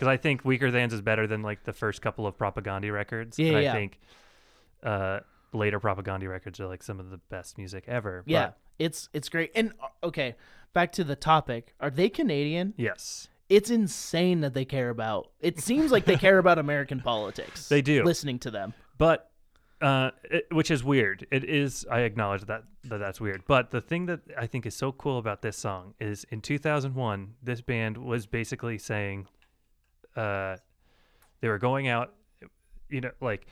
Because I think Weaker Thans is better than like the first couple of Propagandhi records. Yeah, and I think uh, later Propagandhi records are like some of the best music ever. Yeah. But It's it's great. And uh, okay, back to the topic. Are they Canadian? yes. it's insane that they care about it seems like they care about american *laughs* politics They do. listening to them but uh, it, which is weird. It is. I acknowledge that, that that's weird. But the thing that I think is so cool about this song is in 2001, this band was basically saying, uh, they were going out, you know, like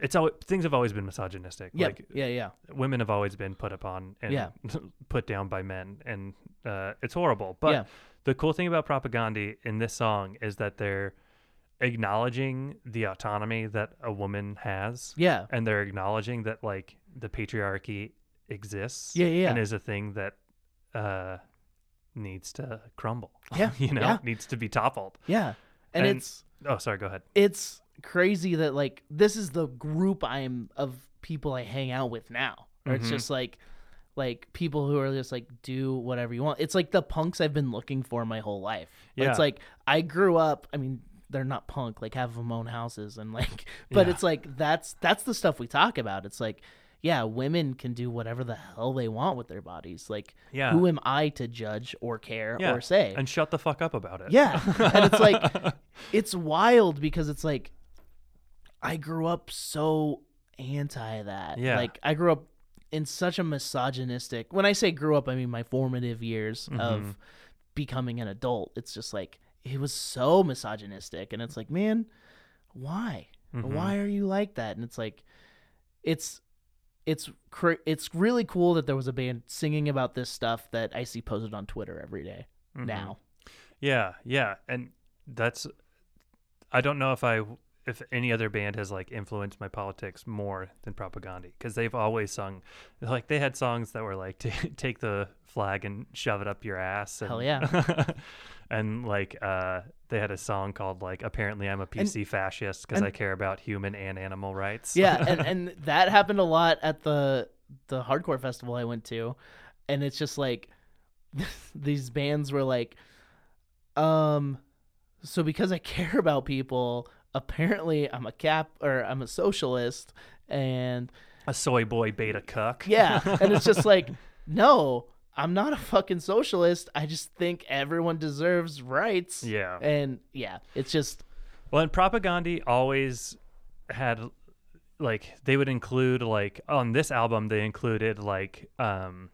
it's always things have always been misogynistic. yeah Like yeah yeah women have always been put upon and Yeah. *laughs* put down by men, and uh, it's horrible. But Yeah. the cool thing about Propagandhi in this song is that they're acknowledging the autonomy that a woman has yeah and they're acknowledging that like the patriarchy exists Yeah, yeah, and is a thing that uh needs to crumble Yeah, *laughs* you know yeah. needs to be toppled yeah and, And- it's oh sorry go ahead it's crazy that like this is the group i'm of people i hang out with now Mm-hmm. it's just like like people who are just like do whatever you want it's like the punks i've been looking for my whole life Yeah. it's like i grew up i mean they're not punk like have them own houses and like *laughs* but Yeah. it's like that's that's the stuff we talk about it's like yeah women can do whatever the hell they want with their bodies like Yeah. who am i to judge or care yeah or say and shut the fuck up about it yeah. *laughs* And it's like *laughs* it's wild because it's like I grew up so anti that. Yeah. Like I grew up in such a misogynistic when I say grew up, I mean my formative years Mm-hmm. of becoming an adult. It's just like it was so misogynistic and it's like, man, why? Mm-hmm. Why are you like that? And it's like it's it's cra- it's really cool that there was a band singing about this stuff that I see posted on Twitter every day Mm-hmm. now. Yeah, yeah, and that's I don't know if I if any other band has like influenced my politics more than Propagandhi because they've always sung like they had songs that were like *laughs* to take the flag and shove it up your ass. And, Hell yeah. *laughs* and like uh, they had a song called like apparently I'm a PC fascist because I care about human and animal rights. yeah and, *laughs* and that happened a lot at the the hardcore festival i went to and it's just like these bands were like um so because i care about people apparently i'm a cap or i'm a socialist and a soy boy beta cuck. yeah *laughs* and it's just like no i'm not a fucking socialist i just think everyone deserves rights Yeah. and yeah it's just Well, and Propagandhi always had like they would include like on this album they included like um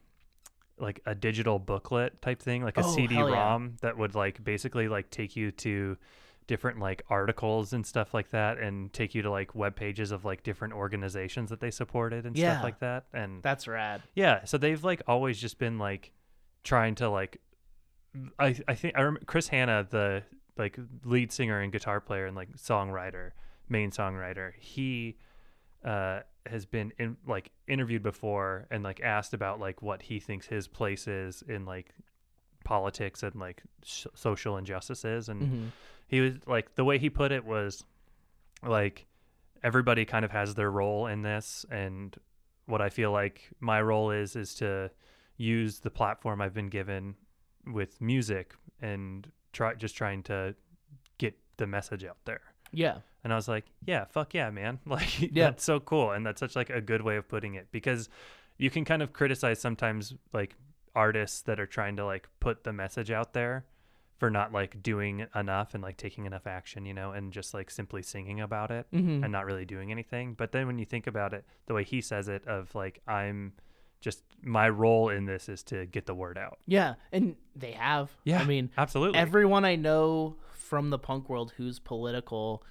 like a digital booklet type thing like a Oh, cd-rom that would like basically like take you to different like articles and stuff like that and take you to like web pages of like different organizations that they supported and Yeah. stuff like that and That's rad. yeah, so they've like always just been like trying to like I I think I remember Chris Hannah, the like lead singer and guitar player and like songwriter, main songwriter. He uh has been in like interviewed before and like asked about like what he thinks his place is in like politics and like sh- social injustices and Mhm. he was like the way he put it was like everybody kind of has their role in this and what i feel like my role is is to use the platform i've been given with music and try just trying to get the message out there Yeah. and I was like, yeah, fuck yeah, man. *laughs* Like Yeah. that's so cool. And that's such like a good way of putting it because you can kind of criticize sometimes like artists that are trying to like put the message out there for not like doing enough and like taking enough action, you know, and just like simply singing about it Mhm. and not really doing anything. But then when you think about it, the way he says it of like I'm just my role in this is to get the word out. Yeah, and they have. Yeah, I mean, absolutely. everyone I know from the punk world who's political,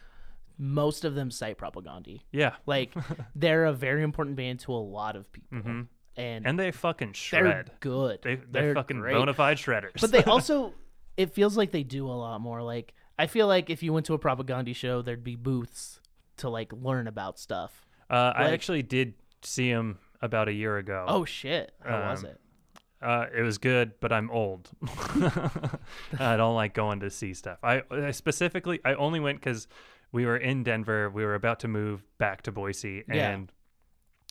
most of them cite Propagandhi. yeah. Like, *laughs* they're a very important band to a lot of people, Mhm. And, And they fucking shred. they're good. They, they're, They're fucking great. bona fide shredders. but they *laughs* also, it feels like they do a lot more. Like, I feel like if you went to a Propagandhi show, there'd be booths to like learn about stuff. Uh, I actually did see him about a year ago. Oh shit! How was Um, it? Uh, it was good, but I'm old. *laughs* I don't like going to see stuff. I, I specifically, I only went because we were in Denver. We were about to move back to Boise, Yeah.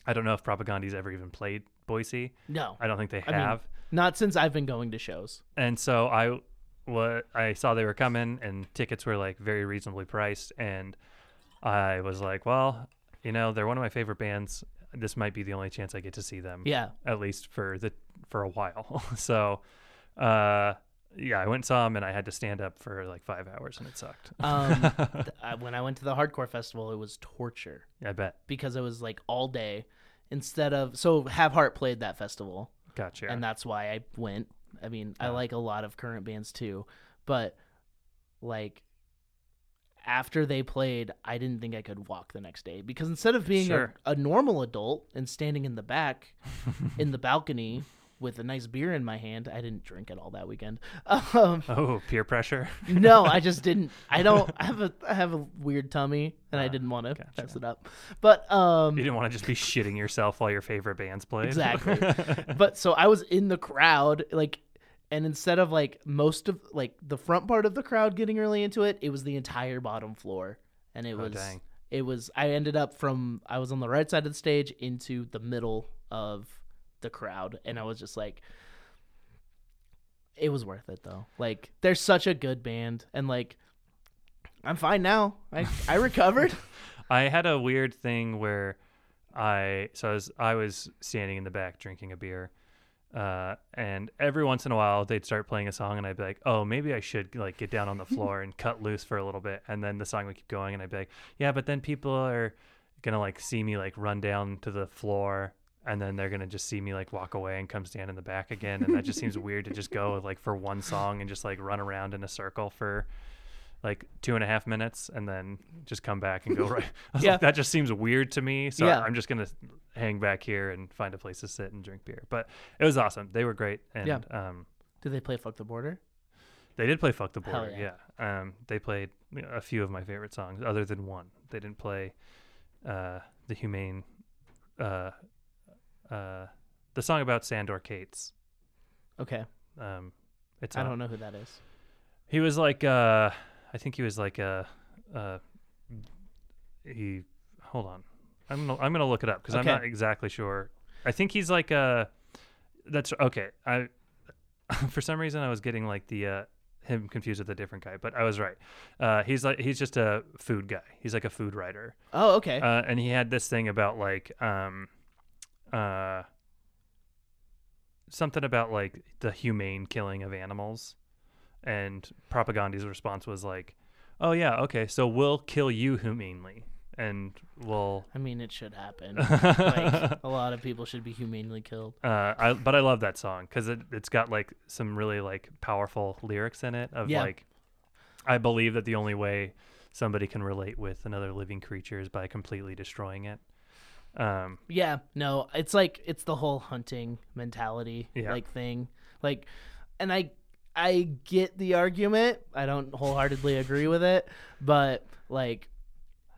I don't know if Propagandhi's ever even played Boise. No, I don't think they I mean, have. not since I've been going to shows. and so I, what I saw they were coming, and tickets were like very reasonably priced, and I was like, well, you know, they're one of my favorite bands. This might be the only chance I get to see them Yeah, at least for the for a while. *laughs* so, uh, yeah, I went and saw him, and I had to stand up for like five hours, and it sucked. um, *laughs* th- I- when I went to the hardcore festival, it was torture. I bet. because it was like all day instead of so have heart played that festival Gotcha. and that's why i went i mean i like a lot of current bands too but like after they played i didn't think i could walk the next day because instead of being Sure. a, a normal adult and standing in the back in the balcony with a nice beer in my hand i didn't drink it all that weekend *laughs* um, oh, peer pressure. *laughs* no, I just *laughs* didn't. I don't. I have a. I have a weird tummy, and I didn't want to gotcha. mess it up. But um, you didn't want to just be shitting yourself while your favorite bands played. exactly. but so I was in the crowd, like, and instead of like most of like the front part of the crowd getting really into it, it was the entire bottom floor, and it Oh, was. dang. It was. I ended up from. I was on the right side of the stage into the middle of the crowd, and I was just like. It was worth it though. Like they're such a good band, and like I'm fine now. I I recovered. *laughs* I had a weird thing where I so I was I was standing in the back drinking a beer, uh, and every once in a while they'd start playing a song, and I'd be like, oh, maybe I should like get down on the floor and cut loose for a little bit, and then the song would keep going, and I'd be like, yeah, but then people are gonna like see me like run down to the floor. And then they're gonna just see me like walk away and come stand in the back again, and that just seems *laughs* weird to just go like for one song and just like run around in a circle for like two and a half minutes and then just come back and go right. *laughs* Yeah. like, that just seems weird to me. So Yeah. I'm just gonna hang back here and find a place to sit and drink beer. But it was awesome. They were great, and Yeah. um, Did they play "Fuck the Border"? they did play "Fuck the Border." yeah. Yeah, um, they played a few of my favorite songs, other than one. They didn't play uh, the humane, uh, uh, the song about Sandor Katz. Okay, Um, it's I on- don't know who that is. He was like uh I think he was like a uh he hold on. I'm gonna, I'm going to look it up cuz I'm not exactly sure. I think he's like a that's okay. I *laughs* for some reason I was getting like the uh him confused with a different guy, but I was right. Uh he's like he's just a food guy. He's like a food writer. Oh, okay. Uh and he had this thing about like um uh something about like the humane killing of animals and Propagandhi's response was like oh yeah okay so we'll kill you humanely and we'll. I mean, it should happen. like *laughs* a lot of people should be humanely killed. Uh, I but I love that song because it it's got like some really like powerful lyrics in it of Yeah. like, I believe that the only way somebody can relate with another living creature is by completely destroying it. Um, Yeah, no, it's like it's the whole hunting mentality Yeah. like thing. Like and I I get the argument. I don't wholeheartedly agree with it, but like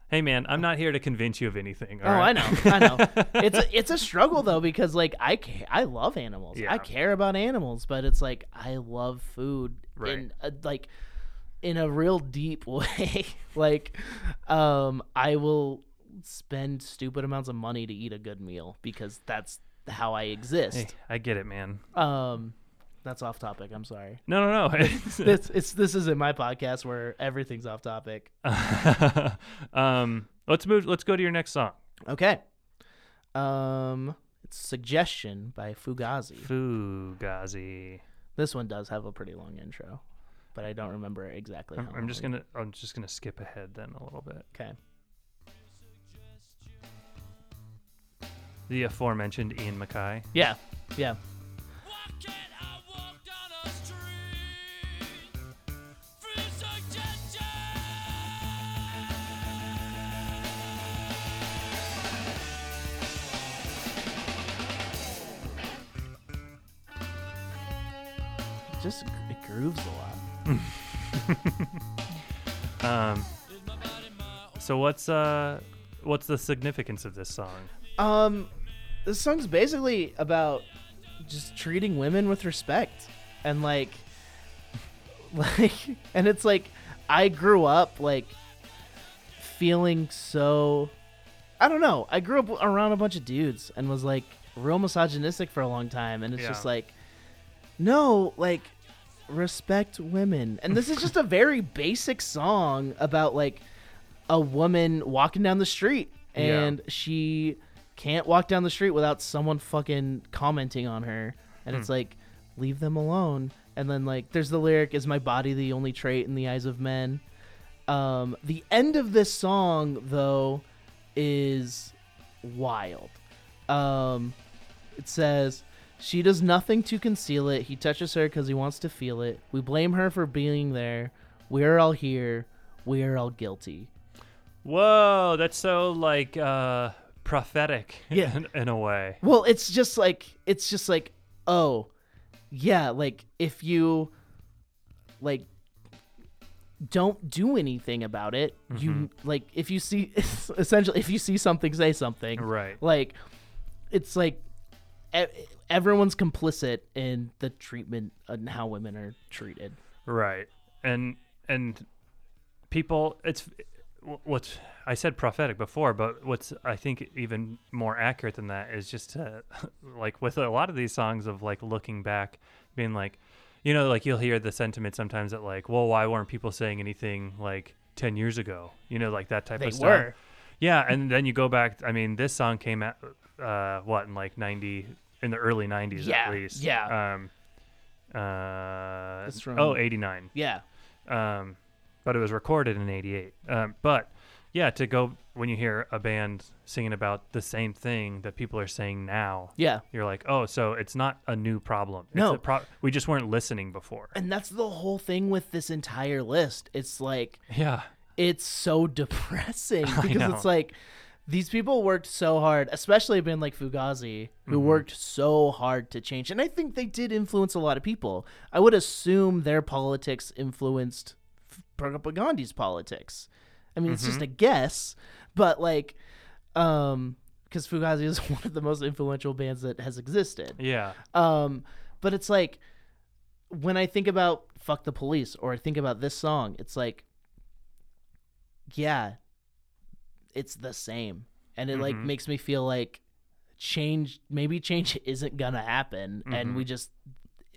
hey man, I'm not here to convince you of anything. oh, I know. I know. *laughs* It's a, it's a struggle though because like I ca- I love animals. Yeah. I care about animals, but it's like I love food Right. in a, like in a real deep *laughs* way. like um I will spend stupid amounts of money to eat a good meal because that's how I exist. Hey, I get it, man. Um, that's off topic. I'm sorry. No, no, no. *laughs* This *laughs* it's this isn't my podcast where everything's off topic. *laughs* um, let's move. Let's go to your next song, Okay. Um, it's suggestion by Fugazi. Fugazi. This one does have a pretty long intro, but I don't remember exactly. I'm, I'm just gonna. I'm just gonna skip ahead then a little bit. Okay. The aforementioned Ian MacKaye. Yeah. Yeah. Why can't I walk down a street? Free suggestion. It just it grooves a lot. *laughs* Um, so what's uh, what's the significance of this song? Um, this song's basically about just treating women with respect and like, *laughs* like, and it's like I grew up like feeling so. I don't know. I grew up around a bunch of dudes and was like real misogynistic for a long time, and it's just like, no, like respect women. And this is just a very *laughs* basic song about like a woman walking down the street Yeah. and she can't walk down the street without someone fucking commenting on her. And it's like, leave them alone. And then like there's the lyric, is my body the only trait in the eyes of men? Um the end of this song though is wild. Um it says she does nothing to conceal it. He touches her because he wants to feel it. We blame her for being there. We're all here. We are all guilty. Whoa, that's so like uh, prophetic. *laughs* Yeah. in, in a way. Well, it's just like it's just like oh, yeah, like if you like don't do anything about it, you mm-hmm. like if you see *laughs* essentially if you see something say something. Right. Like it's like e- everyone's complicit in the treatment and how women are treated. Right. And and people it's what's I said prophetic before, but what's I think even more accurate than that is just to *laughs* like with a lot of these songs of like looking back being like you know like you'll hear the sentiment sometimes that like well why weren't people saying anything like 10 years ago you know like that type They of stuff were. yeah and then you go back i mean this song came out uh what in like 90 in the early 90s Yeah, at least yeah. um uh It's from- oh 89 Yeah. um, but it was recorded in '88. Um, but yeah, to go when you hear a band singing about the same thing that people are saying now, Yeah. you're like, oh, so it's not a new problem. It's No. a pro- we just weren't listening before. And that's the whole thing with this entire list. It's like Yeah, it's so *laughs* depressing because it's like these people worked so hard, especially a band like Fugazi, who Mm-hmm. worked so hard to change. And I think they did influence a lot of people. I would assume their politics influenced Gandhi's politics. I mean, it's just Mm-hmm. a guess, but like, um, because Fugazi is *laughs* one of the most influential bands that has existed. yeah, Um, but it's like when I think about "fuck the police" or I think about this song, it's like, yeah, it's the same, and it like Mhm. makes me feel like change. Maybe change *laughs* isn't gonna happen, and Mhm. we just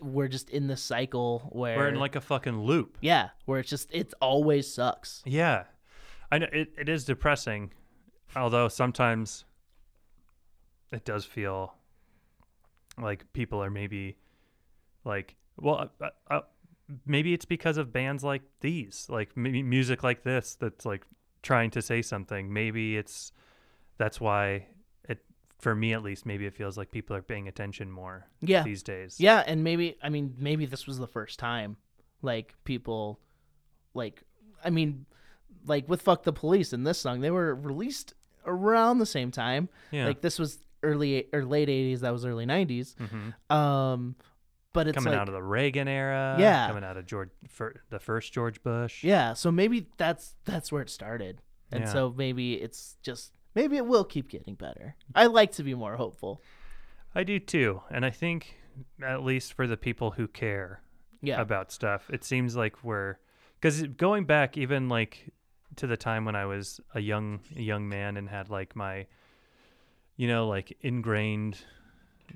we're just in the cycle where we're in like a fucking loop. yeah, where it's just it always sucks. Yeah, I know it, it is depressing, although sometimes it does feel like people are maybe like well uh, uh, maybe it's because of bands like these like maybe music like this that's like trying to say something. Maybe it's that's why it for me at least maybe it feels like people are paying attention more Yeah. these days. Yeah, and maybe I mean maybe this was the first time like people like I mean like with fuck the police in this song they were released around the same time. Yeah. Like this was early or late 80s that was early 90s. Mhm. Um but it's coming like out of the Reagan era. Yeah. Coming out of George fir- the first George Bush. yeah, so maybe that's that's where it started. And Yeah. so maybe it's just maybe it will keep getting better. I like to be more hopeful. I do too, and I think at least for the people who care Yeah. about stuff, it seems like we're because going back even like to the time when I was a young a young man and had like my you know like ingrained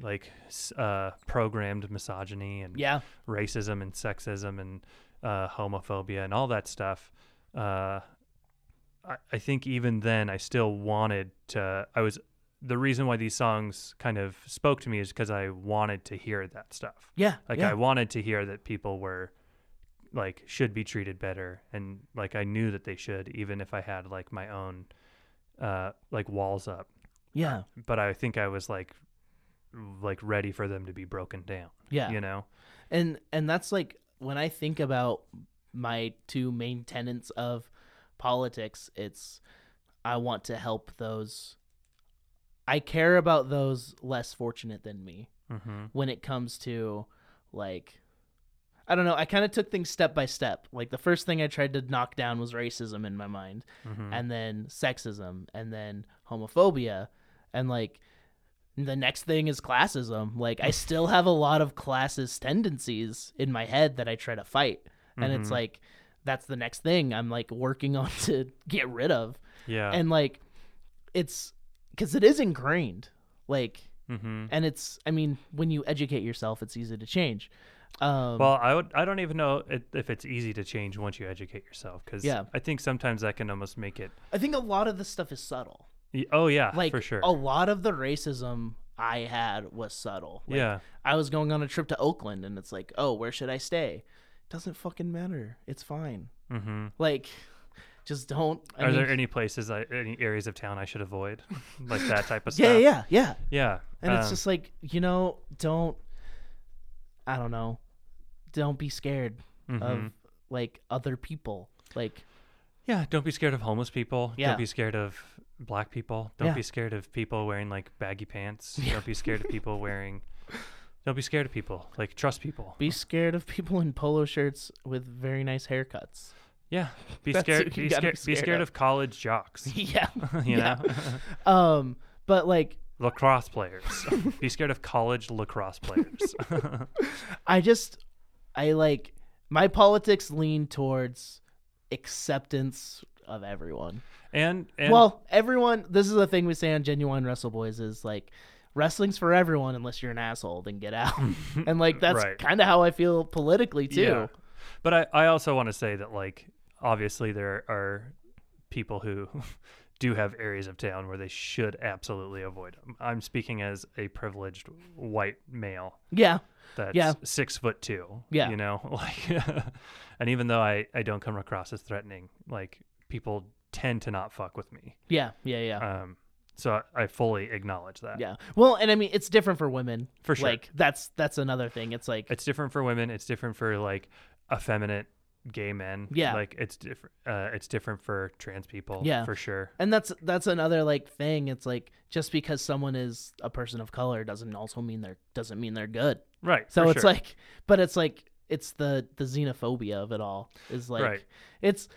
like uh programmed misogyny and yeah. racism and sexism and uh, homophobia and all that stuff. Uh, I, I think even then I still wanted to. I was the reason why these songs kind of spoke to me is because I wanted to hear that stuff. Yeah. Like yeah. I wanted to hear that people were like should be treated better and like I knew that they should even if I had like my own uh like walls up. yeah. But I think I was like like ready for them to be broken down. Yeah. You know? and and that's like when i think about my two main tenets of politics it's i want to help those i care about those less fortunate than me Mm-hmm. when it comes to like i don't know i kind of took things step by step like the first thing i tried to knock down was racism in my mind Mm-hmm. and then sexism and then homophobia and like the next thing is classism like i still have a lot of classist tendencies in my head that i try to fight and it's Mhm. like that's the next thing i'm like working *laughs* on to get rid of Yeah. and like it's because it is ingrained like mm-hmm. and it's i mean when you educate yourself it's easy to change um Well, I would. I don't even know it, if it's easy to change once you educate yourself, because Yeah. I think sometimes that can almost make it. i think a lot of the stuff is subtle y- Oh yeah, like for sure. a lot of the racism I had was subtle. Like, Yeah. I was going on a trip to Oakland and it's like, oh, where should I stay? Doesn't fucking matter. It's fine. mm-hmm. Like, just don't. I Are mean, there any places, I, any areas of town I should avoid, *laughs* like that type of stuff? yeah, yeah. yeah. Yeah. And it's um, just like, you know, don't. I don't know. Don't be scared of mhm. like other people. Like, yeah. Don't be scared of homeless people. Yeah. Don't be scared of black people. Don't Yeah. be scared of people wearing like baggy pants. *laughs* Yeah. Don't be scared of people wearing. *laughs* Don't be scared of people. Like trust people. be scared of people in polo shirts with very nice haircuts. Yeah. *laughs* Be scared. what you Be scared. be Be scared scared of. of college jocks. yeah. you know. Um, but like, lacrosse players. Be scared of college lacrosse players. *laughs* I just I like my politics lean towards acceptance of everyone. and and well, everyone this is the thing we say on Genuine Wrestleboys is like wrestling's for everyone unless you're an asshole, then get out. *laughs* and like that's Right. kind of how I feel politically too. Yeah. But I, I also want to say that like obviously there are people who *laughs* do have areas of town where they should absolutely avoid them. I'm speaking as a privileged white male Yeah. that's Yeah. six foot two. Yeah. You know, *laughs* like *laughs* and even though I, I don't come across as threatening, like people tend to not fuck with me. Yeah. Yeah. Yeah. Um so I, I fully acknowledge that. yeah. Well, and I mean it's different for women. For sure. Like that's that's another thing. It's like it's different for women it's different for like effeminate gay men Yeah. like it's different uh it's different for trans people Yeah. for sure and that's that's another like thing. It's like just because someone is a person of color doesn't also mean they're doesn't mean they're good. right So it's sure. like, but it's like it's the the xenophobia of it all. Is like Right. it's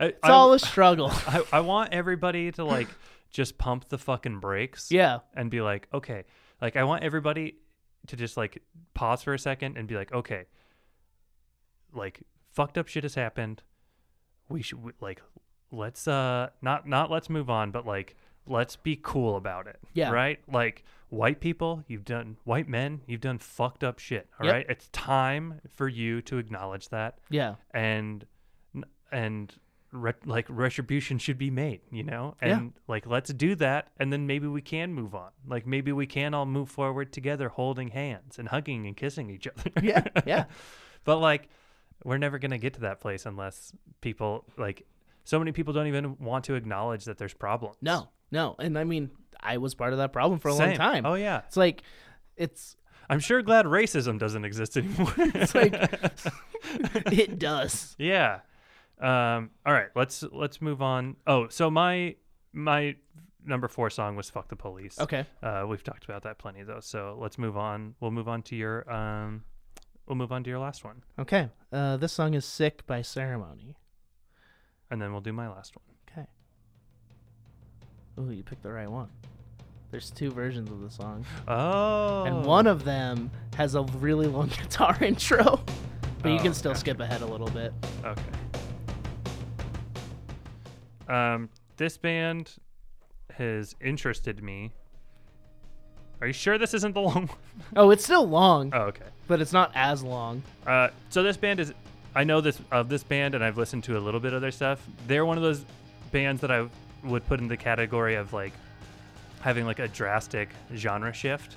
it's I- all a struggle. *laughs* I, I want everybody to like just pump the fucking brakes yeah, and be like okay like i want everybody to just like pause for a second and be like okay like fucked up shit has happened. We should like let's uh not not let's move on but like let's be cool about it Yeah. right? Like white people you've done white men you've done fucked up shit all Yep. right? It's time for you to acknowledge that. Yeah, and and re- like retribution should be made you know? Yeah. and like let's do that and then maybe we can move on. Like maybe we can all move forward together holding hands and hugging and kissing each other. Yeah, yeah, *laughs* but like we're never going to get to that place unless people like so many people don't even want to acknowledge that there's problems. No, no. And I mean, I was part of that problem for a long time. Oh yeah. It's like, it's, I'm sure glad racism doesn't exist anymore. *laughs* it's like, *laughs* it does. yeah. Um, all right, let's let's move on. Oh, so my my number four song was "Fuck the Police." Okay. Uh, we've talked about that plenty though. So let's move on. We'll move on to your um, we'll move on to your last one, Okay. Uh, this song is Sick by Ceremony. and then we'll do my last one. Okay. Ooh, you picked the right one. There's two versions of the song. Oh. And one of them has a really long *laughs* guitar intro. But you Oh, can still gotcha. skip ahead a little bit. Okay. Um, this band has interested me. Are you sure this isn't the long one? *laughs* Oh, it's still long, Oh, okay. but it's not as long. Uh, so this band is, I know this of this band, and I've listened to a little bit of their stuff. They're one of those bands that I would put in the category of like having like a drastic genre shift,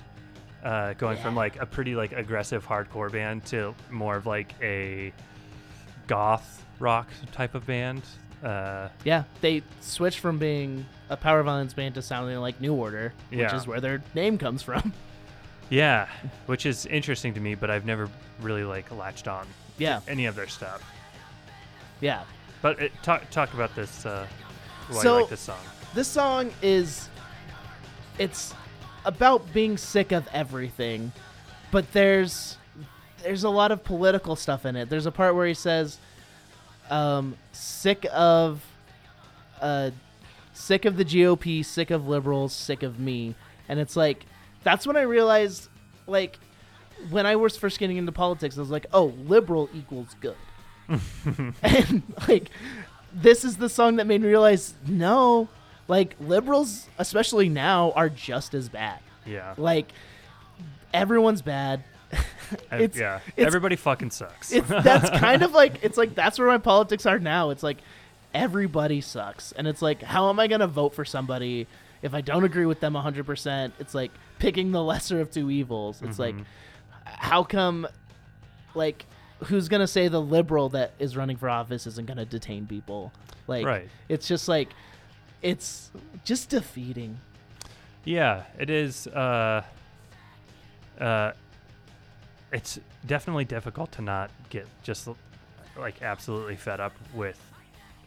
uh, going from like a pretty like aggressive hardcore band to more of like a goth rock type of band. Uh, Yeah, they switched from being a power violence band to sounding like New Order, which Yeah. is where their name comes from. *laughs* yeah, which is interesting to me, but I've never really like latched on Yeah, any of their stuff. yeah. But it, talk talk about this. Uh, why So- you like this song? This song is it's about being sick of everything, but there's there's a lot of political stuff in it. There's a part where he says um sick of uh sick of the GOP, sick of liberals, sick of me. And it's like that's when I realized like when I was first getting into politics, I was like, "Oh, liberal equals good." *laughs* and like this is the song that made me realize no like liberals especially now are just as bad Yeah. like everyone's bad *laughs* It's yeah. it's, Everybody fucking sucks. it's *laughs* that's kind of like it's like that's where my politics are now it's like everybody sucks and it's like how am i going to vote for somebody if i don't agree with them 100% it's like picking the *laughs* lesser of two evils it's like how come like who's going to say the liberal that is running for office isn't going to detain people like Right. it's just like it's just defeating yeah, it is. Uh, uh, it's definitely difficult to not get just like absolutely fed up with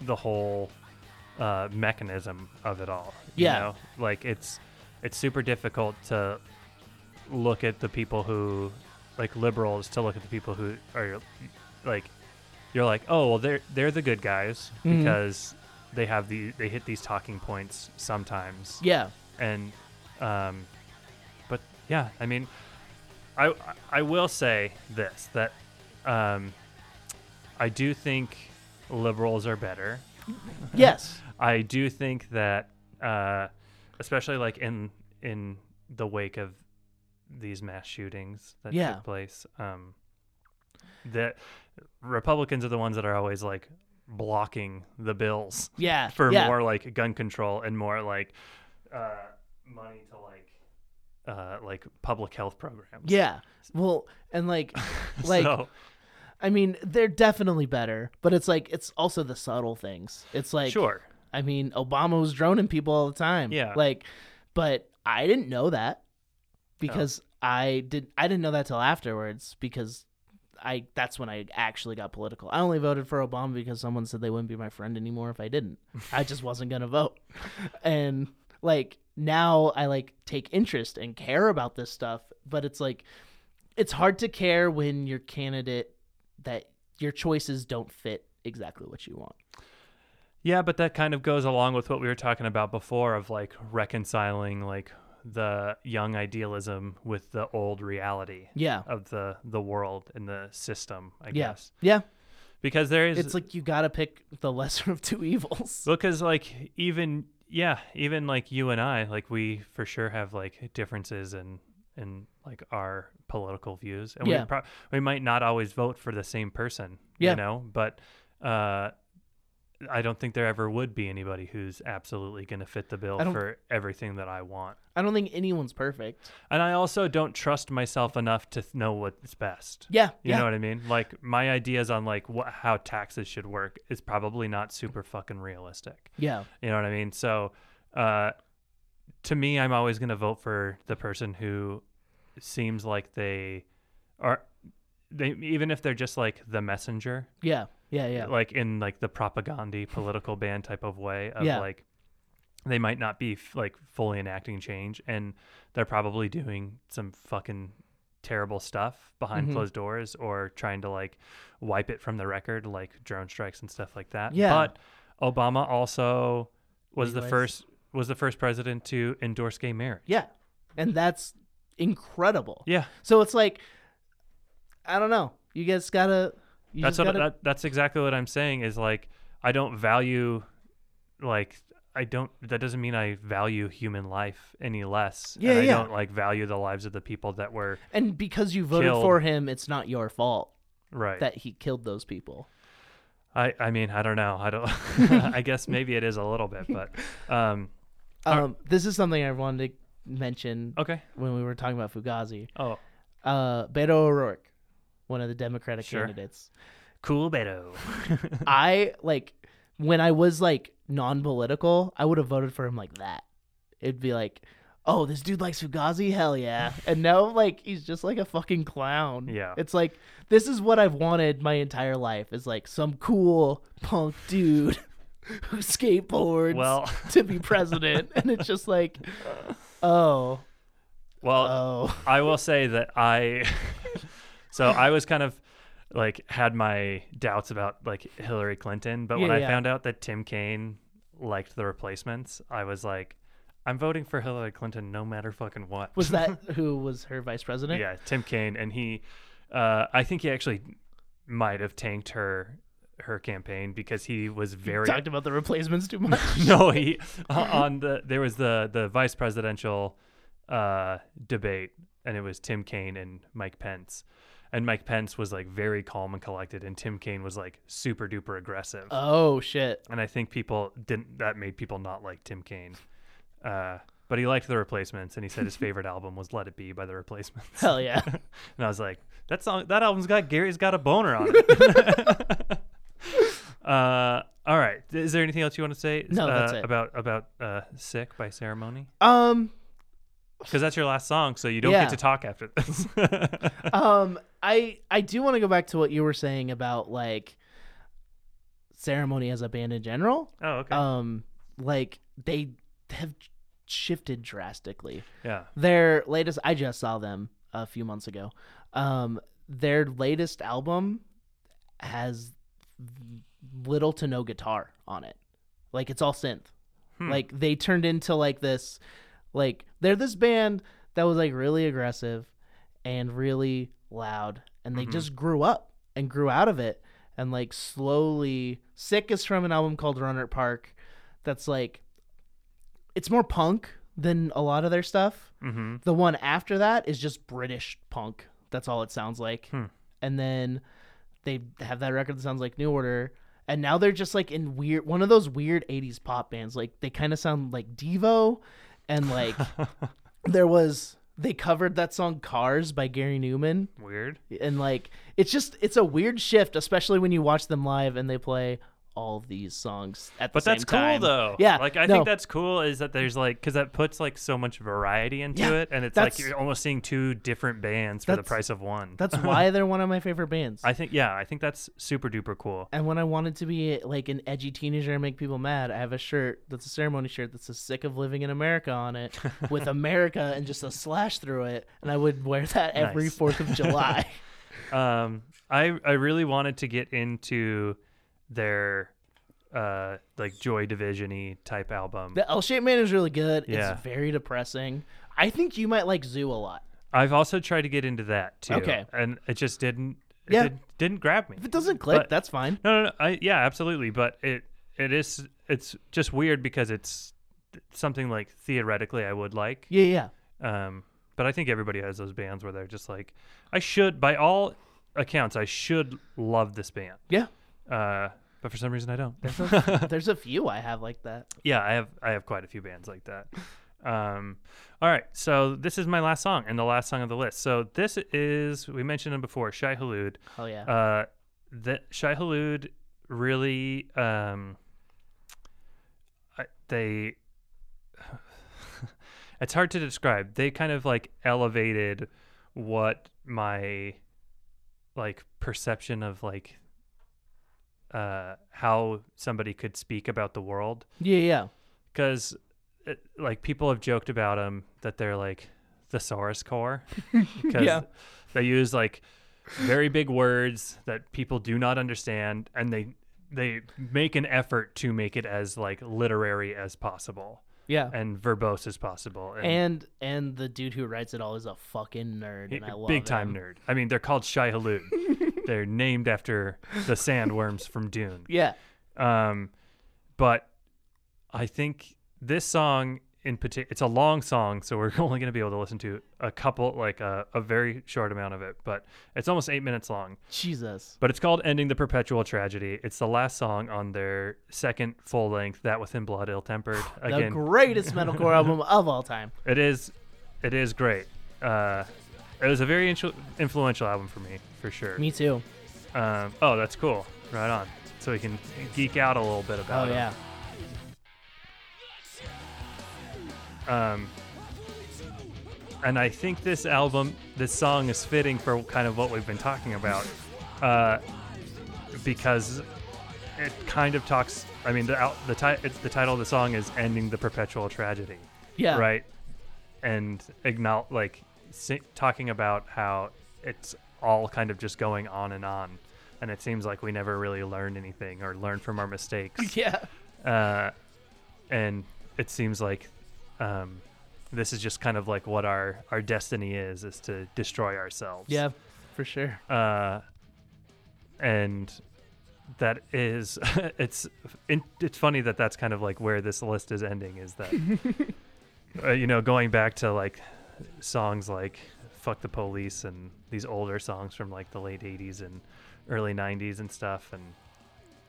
the whole uh, mechanism of it all. you Yeah. know? like it's it's super difficult to look at the people who like liberals to look at the people who are like you're like oh well they're they're the good guys Mhm. because they have the they hit these talking points sometimes yeah and um but yeah i mean i i will say this that um i do think liberals are better *laughs* yes i do think that uh especially like in in the wake of these mass shootings that Yeah. took place um that republicans are the ones that are always like blocking the bills yeah *laughs* for yeah. more like gun control and more like uh, money to like uh, like public health programs. yeah well and like *laughs* like so, I mean, they're definitely better, but it's like it's also the subtle things. It's like sure, I mean, Obama was droning people all the time. Yeah. Like, but I didn't know that because Oh. I did I didn't know that till afterwards because I that's when I actually got political. I only voted for Obama because someone said they wouldn't be my friend anymore if I didn't. I just wasn't gonna vote. *laughs* And like now I like take interest and care about this stuff, but it's like it's hard to care when your candidate that your choices don't fit exactly what you want. yeah, but that kind of goes along with what we were talking about before of like reconciling like the young idealism with the old reality Yeah. of the the world and the system. I Yeah. guess Yeah. because there is It's like you got to pick the *laughs* lesser of two evils. because like even yeah even like you and i like we for sure have like differences in in like our political views and Yeah. we, pro- we might not always vote for the same person Yeah. you know but uh I don't think there ever would be anybody who's absolutely going to fit the bill for everything that I want. I don't think anyone's perfect. And I also don't trust myself enough to th- know what's best. Yeah, You yeah. know what I mean? Like my ideas on like what how taxes should work is probably not super fucking realistic. yeah. You know what I mean? So, uh, to me, I'm always going to vote for the person who seems like they are. They even if they're just like the messenger, Yeah. Yeah. Yeah. like in like the Propagandhi political band type of way of Yeah. like they might not be f- like fully enacting change and they're probably doing some fucking terrible stuff behind Mhm. closed doors or trying to like wipe it from the record like drone strikes and stuff like that Yeah. but obama also was the first was the first president to endorse gay marriage Yeah. And that's incredible. yeah So it's like, I don't know. You guys gotta. You that's what gotta, that, that's exactly what I'm saying is like I don't value like I don't that doesn't mean I value human life any less. Yeah, and I yeah. don't like value the lives of the people that were and because you voted killed. for him, it's not your fault right. that he killed those people. I I mean, I don't know. I don't *laughs* *laughs* I guess maybe it is a little bit, but um Um, this is something I wanted to mention okay. when we were talking about Fugazi. Oh, Uh, Beto O'Rourke, one of the Democratic Sure. candidates. cool Beto. *laughs* I like when I was like non-political, I would have voted for him like that. It'd be like, oh, this dude likes Fugazi, hell yeah. *laughs* And now like he's just like a fucking clown. Yeah. It's like this is what I've wanted my entire life is like some cool punk dude *laughs* who skateboards Well- to be president, and it's just like, oh, Well, oh, I will say that I so I was kind of like had my doubts about like Hillary Clinton, but when Yeah, I yeah. found out that Tim Kaine liked the replacements, I was like, I'm voting for Hillary Clinton no matter fucking what. was that *laughs* who was her vice president? yeah, Tim Kaine, and he, uh, I think he actually might have tanked her her campaign because he was very Talked about the replacements too *laughs* much. no he on the there was the the vice presidential uh debate and it was Tim Kaine and Mike Pence and Mike Pence was like very calm and collected and Tim Kaine was like super duper aggressive oh shit. and I think people didn't that made people not like Tim Kaine uh but he liked the replacements and he said his *laughs* favorite album was Let It Be by the replacements Hell yeah. *laughs* and I was like, that song, that album's got Gary's got a boner on it. *laughs* uh, all right. Is there anything else you want to say? No, uh, that's it. About about uh, "Sick" by Ceremony, Um, because that's your last song, so you don't Yeah. get to talk after this. um, I I do want to go back to what you were saying about like ceremony as a band in general. oh, okay. Um, like they have shifted drastically. yeah. Their latest, I just saw them a few months ago. Um, their latest album has little to no guitar on it. Like it's all synth. Like they turned into like this, like they're this band that was like really aggressive and really loud, and they just grew up and grew out of it, and like slowly. Sick is from an album called Rohnert Park, that's like, it's more punk than a lot of their stuff. Mm-hmm. The one after that is just British punk. That's all it sounds like. And then they have that record that sounds like New Order. And now they're just like in weird one of those weird 80s pop bands. Like they kind of sound like Devo and like *laughs* there was they covered that song Cars by Gary Numan Weird. and like it's just it's a weird shift especially when you watch them live and they play all of these songs at the But same that's cool though. Yeah. Like I no. think that's cool is that there's like because that puts like so much variety into Yeah, it, and it's like you're almost seeing two different bands for the price of one. That's *laughs* why they're one of my favorite bands. I think yeah, I think that's super duper cool. And when I wanted to be like an edgy teenager and make people mad, I have a shirt that's a ceremony shirt that says "Sick of Living in America" on it, *laughs* with America and just a slash through it, and I would wear that every Nice. Fourth of July. *laughs* Um, I I really wanted to get into their uh like Joy Division-y type album. the L-shaped man is really good. Yeah. It's very depressing. I think you might like Zoo a lot. I've also tried to get into that too. Okay. and it just didn't. It Yeah. did, didn't grab me. If it doesn't click, But- that's fine. No, no, no. I, yeah, absolutely. But it it is it's just weird because it's something like theoretically I would like. Yeah, yeah. Um, but I think everybody has those bands where they're just like, I should, by all accounts, I should love this band. Yeah. Uh, but for some reason I don't. There's a, *laughs* there's a few I have like that. Yeah, I have I have quite a few bands like that. Um, all right, so this is my last song and the last song of the list. So this is we mentioned him before, Shai Hulud. Oh yeah. Uh, that Shai Hulud really um, I, they. *laughs* it's hard to describe. They kind of like elevated what my like perception of like uh how somebody could speak about the world yeah, yeah. because like people have joked about them that they're like thesaurus core *laughs* because Yeah. they use like very big words that people do not understand and they they make an effort to make it as like literary as possible Yeah. and verbose as possible And and the dude who writes it all is a fucking nerd, and I love big time him. nerd i mean they're called Shai Hulud *laughs* they're named after the sandworms from dune *laughs* Yeah. Um, but I think this song in particular, it's a long song, so we're *laughs* only going to be able to listen to a couple, like a, a very short amount of it. But it's almost eight minutes long. Jesus. But it's called "Ending the Perpetual Tragedy." It's the last song on their second full length, "That Within Blood, Ill Tempered." *sighs* The Again, greatest metalcore *laughs* album of all time. it is, it is great. Uh, it was a very influ- influential album for me, for sure. Me too. Um, oh, that's cool. Right on. So we can geek out a little bit Oh about it. Oh yeah. Um, and I think this album, this song is fitting for kind of what we've been talking about, uh, because it kind of talks. I mean, the the, ti- it's, the title of the song is "Ending the Perpetual Tragedy," Yeah. right? And acknowledge, like, talking about how it's all kind of just going on and on, and it seems like we never really learn anything or learn from our mistakes *laughs* Yeah. uh, and it seems like um, this is just kind of like what our our destiny is is to destroy ourselves Yeah. For sure. uh, and that is *laughs* it's it's funny that that's kind of like where this list is ending is that *laughs* uh, you know going back to like songs like fuck the police and these older songs from like the late 80s and early 90s and stuff and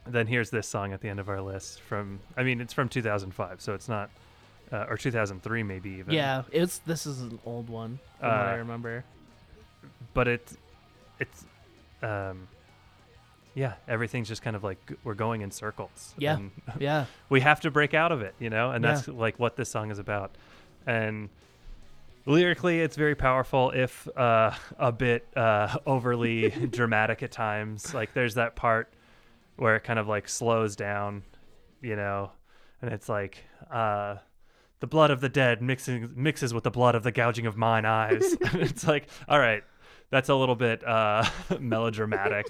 then here's this song at the end of our list from i mean it's from 2005 so it's not uh, or 2003 maybe even Yeah. It's this is an old one from what I Uh, remember. but it it's um yeah everything's just kind of like we're going in circles Yeah. and *laughs* Yeah. we have to break out of it you know and Yeah. that's like what this song is about and lyrically it's very powerful if uh a bit uh overly *laughs* dramatic at times. Like there's that part where it kind of like slows down you know and it's like uh the blood of the dead mixing mixes with the blood of the gouging of mine eyes. *laughs* *laughs* It's like all right that's a little bit uh melodramatic.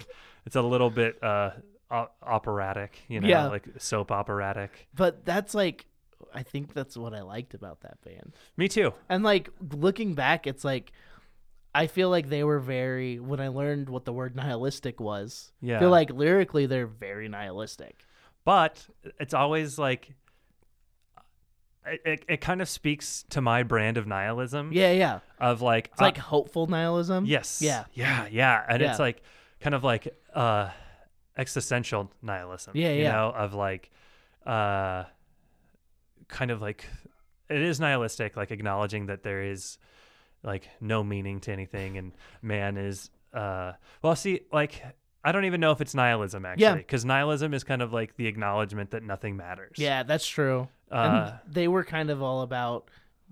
It's a little bit uh o- operatic you know Yeah. like soap operatic. But that's like I think that's what I liked about that band. me too And like looking back, it's like I feel like they were very when I learned what the word nihilistic was. I Yeah. feel like lyrically they're very nihilistic. but it's always like it, it, it kind of speaks to my brand of nihilism Yeah, yeah. of like It's like hopeful nihilism. yes Yeah. yeah yeah and Yeah. it's like kind of like uh existential nihilism Yeah, you yeah. know of like uh kind of like it is nihilistic like acknowledging that there is like no meaning to anything and man is uh well see like I don't even know if it's nihilism actually Yeah. because nihilism is kind of like the acknowledgement that nothing matters Yeah, that's true. uh, and they were kind of all about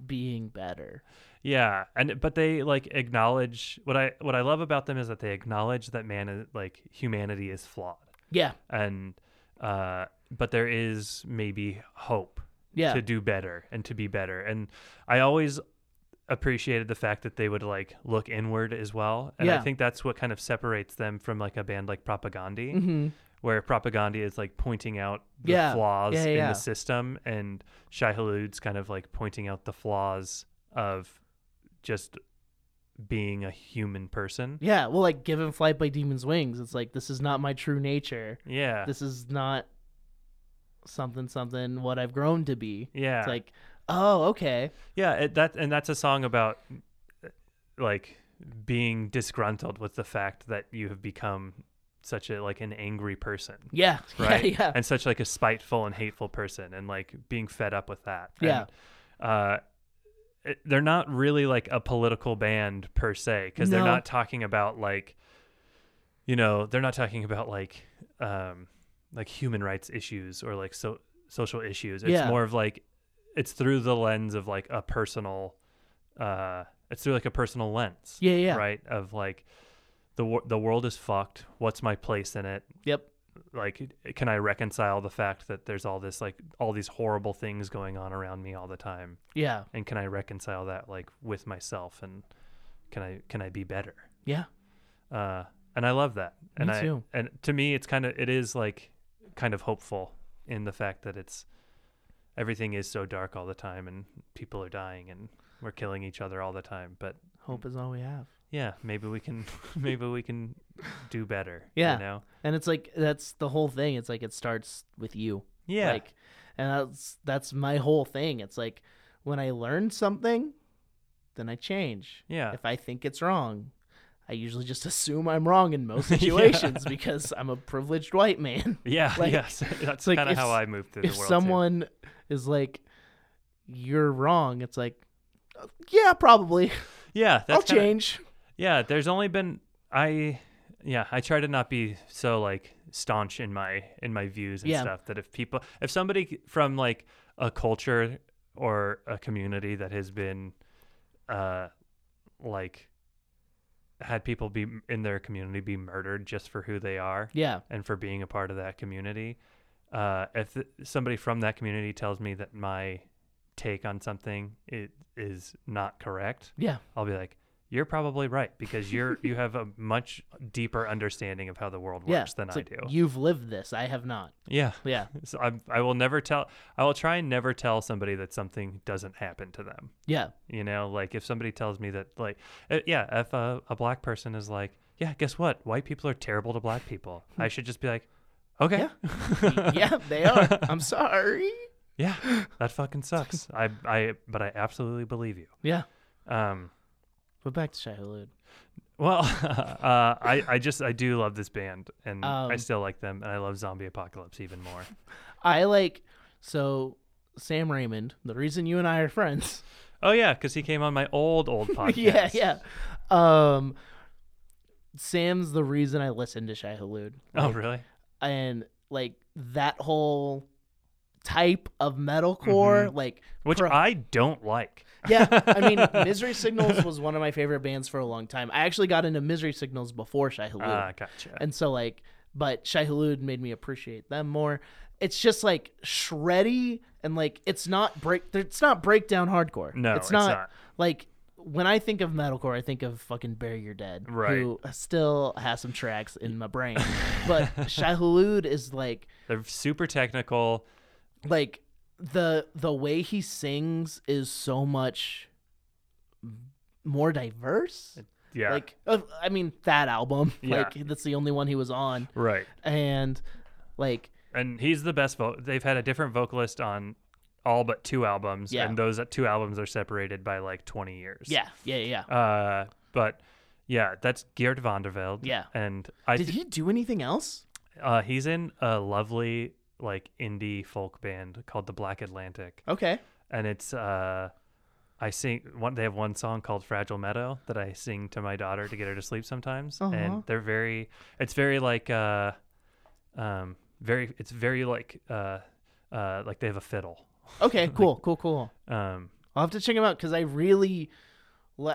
being better. Yeah, and but they like acknowledge what I what I love about them is that they acknowledge that man is like humanity is flawed, Yeah. and uh, but there is maybe hope Yeah. to do better and to be better, and I always appreciated the fact that they would like look inward as well, and I think that's what kind of separates them from like a band like Propagandhi, Mhm. where Propagandhi is like pointing out the Yeah. flaws Yeah, in yeah. the system, and Shai Hulud's kind of like pointing out the flaws of just being a human person. Yeah, well like given flight by demons wings, it's like this is not my true nature. Yeah. This is not something something what I've grown to be. yeah. It's like, oh, okay. yeah, it, that and that's a song about like being disgruntled with the fact that you have become such a like an angry person Yeah, *laughs* *laughs* right yeah, yeah. and such like a spiteful and hateful person and like being fed up with that Yeah. and, uh it, they're not really like a political band per se because they're not talking about like you know they're not talking about like um like human rights issues or like so social issues it's Yeah. more of like it's through the lens of like a personal uh it's through like a personal lens Yeah, yeah. right of like the wor- the world is fucked what's my place in it Yep. like can i reconcile the fact that there's all this like all these horrible things going on around me all the time Yeah. and can i reconcile that like with myself and can i can i be better Yeah. uh and i love that and Me i too. and to me it's kind of it is like kind of hopeful in the fact that it's everything is so dark all the time and people are dying and we're killing each other all the time but Hope is all we have. yeah maybe we can *laughs* maybe we can do better Yeah. you know And it's like that's the whole thing. It's like it starts with you. yeah Like and that's that's my whole thing. It's like when I learn something, then I change. yeah If I think it's wrong, I usually just assume I'm wrong in most *laughs* situations because I'm a privileged white man. *laughs* Yeah, Like- yes. *laughs* That's like kind of how I move through the if world. someone is like you're wrong, it's like "Uh, yeah, probably. yeah, that's I'll kinda- change. Yeah, there's only been I yeah, I try to not be so like staunch in my in my views and Yeah. stuff that if people if somebody from like a culture or a community that has been uh like had people be in their community be murdered just for who they are Yeah. and for being a part of that community. Uh, if th- somebody from that community tells me that my take on something it is not correct, Yeah. I'll be like, "You're probably right because you're you *laughs* have a much deeper understanding of how the world Yeah. works than It's I like, do." You've lived this. I have not. yeah, Yeah. *laughs* so I'm, I will never tell. I will try and never tell somebody that something doesn't happen to them. Yeah. You know, like if somebody tells me that, like, uh, yeah, if a, a black person is like, yeah, guess what? White people are terrible to black people. I should just be like, okay, yeah, *laughs* they are. I'm sorry. yeah, that fucking sucks. I, I, but I absolutely believe you. Yeah. Um, But back to Shai Hulud. well, *laughs* uh, I, I just, I do love this band, and I Um, still like them, and I love Zombie Apocalypse even more. I like so Sam Raymond. The reason you and I are friends. Oh yeah, because he came on my old, old *laughs* podcast. yeah, yeah. Um, Sam's the reason I listened to Shai Hulud. Oh really? And like that whole type of metalcore, like Mm-hmm. Which pro- I don't like. yeah, I mean, *laughs* Misery Signals was one of my favorite bands for a long time. I actually got into Misery Signals before Shai Hulud. Ah, gotcha. And so like, but Shai Hulud made me appreciate them more. It's just like shreddy and like it's not break. It's not breakdown hardcore. No, it's it's not, not. like when I think of metalcore, I think of fucking Bury Your Dead, Right. Who still has some tracks in my brain, *laughs* but Shai Hulud is like They're super technical. Like the the way he sings is so much more diverse. Yeah. Like, uh, I mean, that album, *laughs* Yeah. like that's the only one he was on, right. and like and he's the best vo- they've had a different vocalist on all but two albums Yeah. and those two albums are separated by like 20 years yeah, yeah, yeah. uh but yeah that's Geert van der Velde Yeah. and i Did th- he do anything else? uh he's in a lovely like indie folk band called the Black Atlantic Okay. and it's uh I sing one they have one song called Fragile Meadow that I sing to my daughter to get her to sleep sometimes Aw. *sighs* and they're very it's very like uh um very it's very like uh uh like they have a fiddle Okay. *laughs* Cool. Cool. Cool. um I'll have to check them out because I really,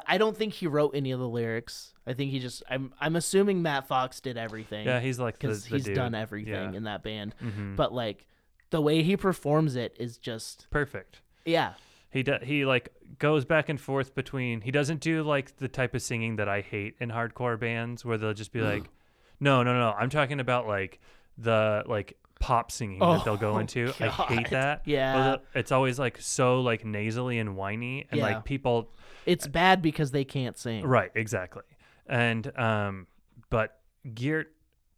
I don't think he wrote any of the lyrics. I think he just. I'm. I'm assuming Matt Fox did everything. yeah he's like because he's dude. done everything Yeah. in that band. Mhm. But like, the way he performs it is just. perfect Yeah. he do, he like goes back and forth between he doesn't do like the type of singing that I hate in hardcore bands where they'll just be like no no no I'm talking about like the like pop singing that they'll go Oh, into *laughs* I hate God. that Yeah. Well, it's always like so like nasally and whiny and Yeah. like people It's bad because they can't sing. right exactly and um but Geert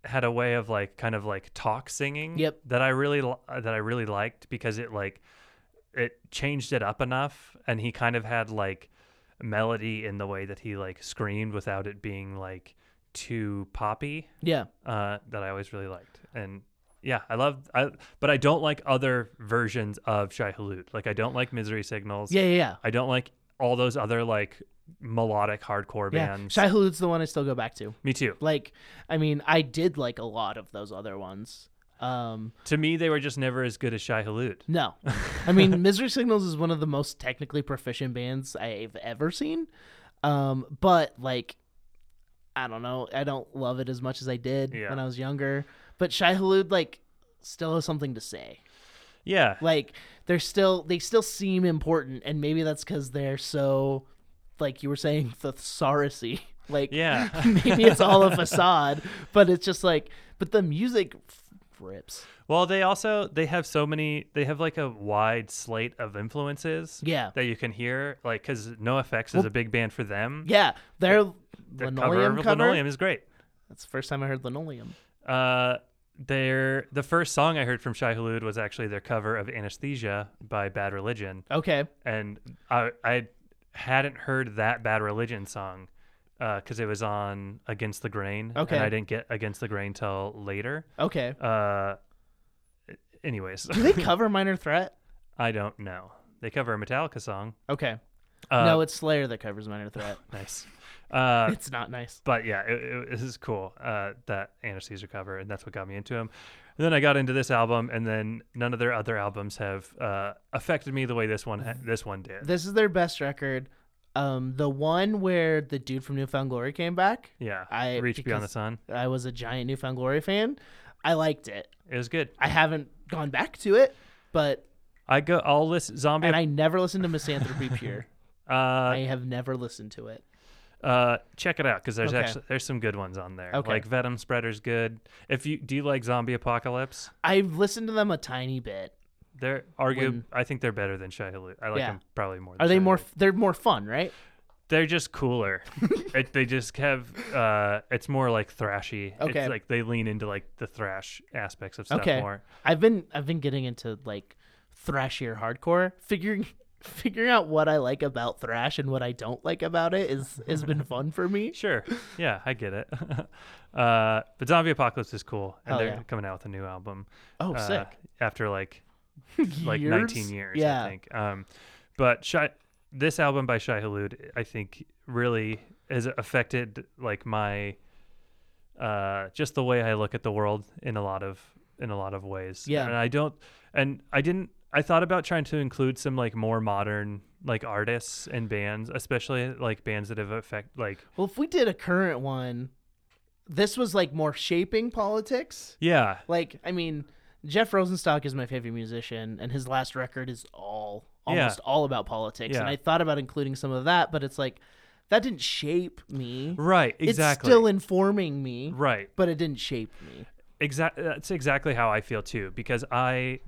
had a way of like kind of like talk singing Yep. that I really li- that I really liked because it like it changed it up enough and he kind of had like melody in the way that he like screamed without it being like too poppy Yeah. uh, that I always really liked. And yeah, I love I but I don't like other versions of Shai Hulud. Like I don't like Misery Signals. Yeah, yeah, yeah. I don't like all those other like melodic hardcore Yeah. bands. Shai Hulud's the one I still go back to. Me too. Like, I mean, I did like a lot of those other ones. Um, To me, they were just never as good as Shai Hulud. no, *laughs* I mean, Misery Signals is one of the most technically proficient bands I've ever seen. Um, but like, I don't know, I don't love it as much as I did Yeah. when I was younger. But Shai Hulud like still has something to say. Yeah. Like, they're still they still seem important, and maybe that's because they're so, like you were saying, *laughs* thesaurusy. Like, Yeah. *laughs* maybe it's all a facade, but it's just like, but the music f- rips. Well, they also they have so many. They have like a wide slate of influences. Yeah. That you can hear, like, because NOFX is a big band for them. Yeah, their The linoleum cover cover. of Linoleum is great. That's the first time I heard linoleum. Uh, their the first song I heard from Shai Hulud was actually their cover of Anesthesia by Bad Religion, Okay, and I I hadn't heard that Bad Religion song because it was on Against the Grain. Okay. and I didn't get Against the Grain till later. okay. Uh, anyways, Do they *laughs* cover Minor Threat? I don't know. They cover a Metallica song. Okay, Uh, no, it's Slayer that covers Minor Threat. *laughs* nice. Uh, it's not nice. but yeah, it, it, this is cool. Uh, that anesthesia cover, and that's what got me into them. And then I got into this album, and then none of their other albums have uh, affected me the way this one ha- this one did. This is their best record. Um, the one where the dude from New Found Glory came back. yeah, I- Reach Beyond the Sun. I was a giant New Found Glory fan. I liked it. It was good. I haven't gone back to it, but I go. I'll list Zombie. and I never listened to Misanthropy Pure. *laughs* I uh, have never listened to it. uh, check it out because there's Okay. actually there's some good ones on there. Okay. Like Venom Spreader's good. If you do you like Zombie Apocalypse, I've listened to them a tiny bit. they're argue. When- I think they're better than Hulud. I like Yeah. them probably more. Than Are they more? They're more fun, right? they're just cooler. *laughs* it, they just have uh it's more like thrashy. Okay. It's like they lean into like the thrash aspects of stuff Okay. more. I've been I've been getting into like thrashier hardcore, figuring figuring out what I like about thrash and what I don't like about it is has been *laughs* fun for me. Sure. Yeah, I get it. *laughs* uh but Zombie Apocalypse is cool. And Hell they're yeah. coming out with a new album. Oh, uh, sick! After like *laughs* like Years? 19 years, Yeah. I think. Um but Shai, this album by Shai Hulud, I think really has affected like my uh just the way I look at the world in a lot of in a lot of ways. Yeah. And I don't and I didn't I thought about trying to include some like more modern like artists and bands, especially like bands that have affect like Well, if we did a current one, this was like more shaping politics. yeah. Like, I mean, Jeff Rosenstock is my favorite musician, and his last record is all Yeah. almost all about politics. And I thought about including some of that, but it's like that didn't shape me. Right, exactly. It's still informing me, right. but it didn't shape me. Exactly. That's exactly how I feel too. Because I,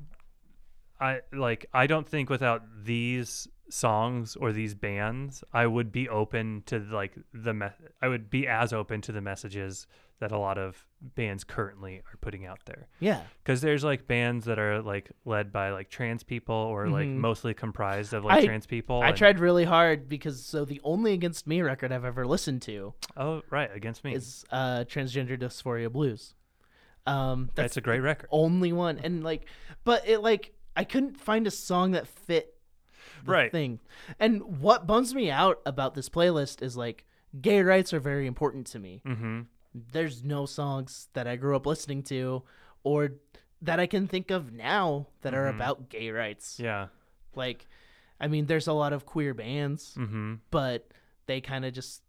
I like I don't think without these songs or these bands, I would be open to like the me- I would be as open to the messages that a lot of bands currently are putting out there. Yeah. Because there's like bands that are like led by like trans people or like mostly comprised of like Mm-hmm. I- trans people. I and- tried really hard because so the only Against Me record I've ever listened to Oh right, against me. is uh, Transgender Dysphoria Blues. Um, that's That's a great record. only one, and like, but it like I couldn't find a song that fit the Right. thing. And what bums me out about this playlist is like gay rights are very important to me. Mm-hmm. There's no songs that I grew up listening to or that I can think of now that are about gay rights. Mm-hmm. Yeah. Like, I mean, there's a lot of queer bands, Mm-hmm. but they kind of just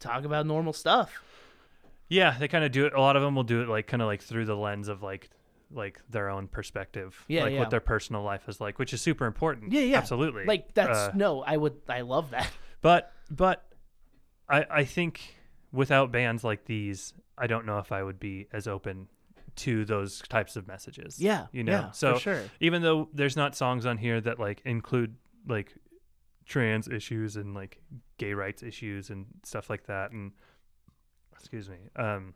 talk about normal stuff. Yeah, they kind of do it. A lot of them will do it like kind of like through the lens of like like their own perspective, Yeah, like yeah. what their personal life is like, which is super important. Yeah, yeah. absolutely. Like that's Uh, no, I would, I love that. *laughs* but but I I think without bands like these, I don't know if I would be as open to those types of messages. Yeah, you know. yeah, so sure. even though there's not songs on here that like include like trans issues and like gay rights issues and stuff like that and excuse me um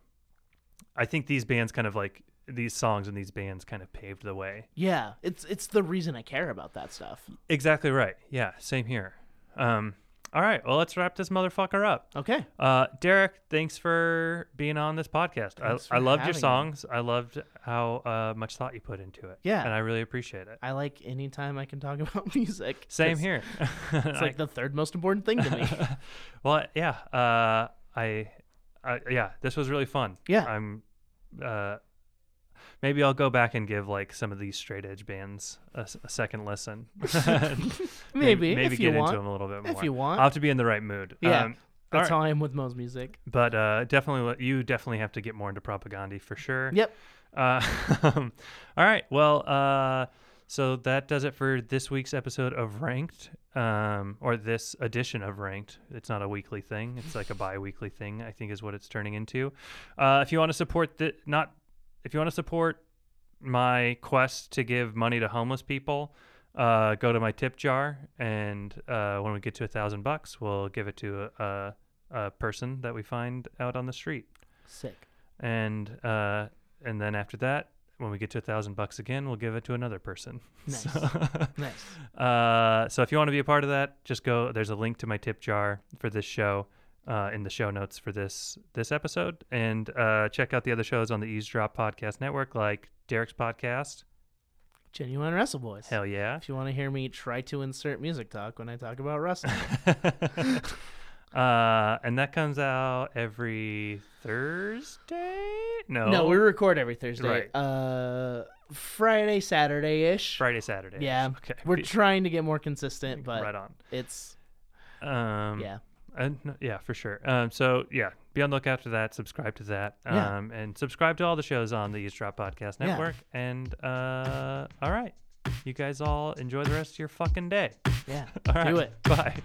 i think these bands kind of like these songs and these bands kind of paved the way Yeah, it's it's the reason I care about that stuff. exactly right yeah same here um All right. Well, let's wrap this motherfucker up. Okay. Uh, Derek, thanks for being on this podcast. Thanks I, I loved your having me. songs. I loved how uh, much thought you put into it. Yeah. And I really appreciate it. I like anytime I can talk *laughs* about music. Same here. *laughs* It's like the third most important thing to me. *laughs* well, yeah. Uh, I, I, yeah, this was really fun. Yeah. I'm, uh, maybe I'll go back and give like some of these straight edge bands a second listen. *laughs* Maybe, maybe if get you want. into them a little bit more. If you want. I'll have to be in the right mood. Yeah. Um, That's all how I am with most music. but uh, definitely, you definitely have to get more into Propagandhi for sure. Yep. Uh, *laughs* all right. Well, uh, so that does it for this week's episode of Ranked, um, or this edition of Ranked. It's not a weekly thing; it's like a *laughs* bi-weekly thing. I think is what it's turning into. Uh, if you want to support the not, if you want to support my quest to give money to homeless people, uh, go to my tip jar, and uh, when we get to a thousand bucks, we'll give it to a, a, a person that we find out on the street Sick. and uh, and then after that, when we get to a thousand bucks again, we'll give it to another person. *laughs* Nice. So, Nice. *laughs* uh, so if you want to be a part of that, just go. There's a link to my tip jar for this show uh, in the show notes for this this episode, and uh, check out the other shows on the Eavesdrop Podcast Network, like Derek's podcast. Genuine Wrestleboys. Hell yeah. If you want to hear me try to insert music talk when I talk about wrestling, *laughs* uh, and that comes out every Thursday. No, no, we record every Thursday. Right. Uh, Friday, Saturday ish. Friday, Saturday. Yeah. Okay. We're trying to get more consistent, but right on. it's Um, yeah. No- yeah, for sure. Um, so yeah, be on the lookout for that. Subscribe to that. Um, Yeah. and subscribe to all the shows on the Eavesdrop Podcast Yeah. Network. And uh, all right, you guys all enjoy the rest of your fucking day. Yeah. *laughs* All right, Do it. Bye.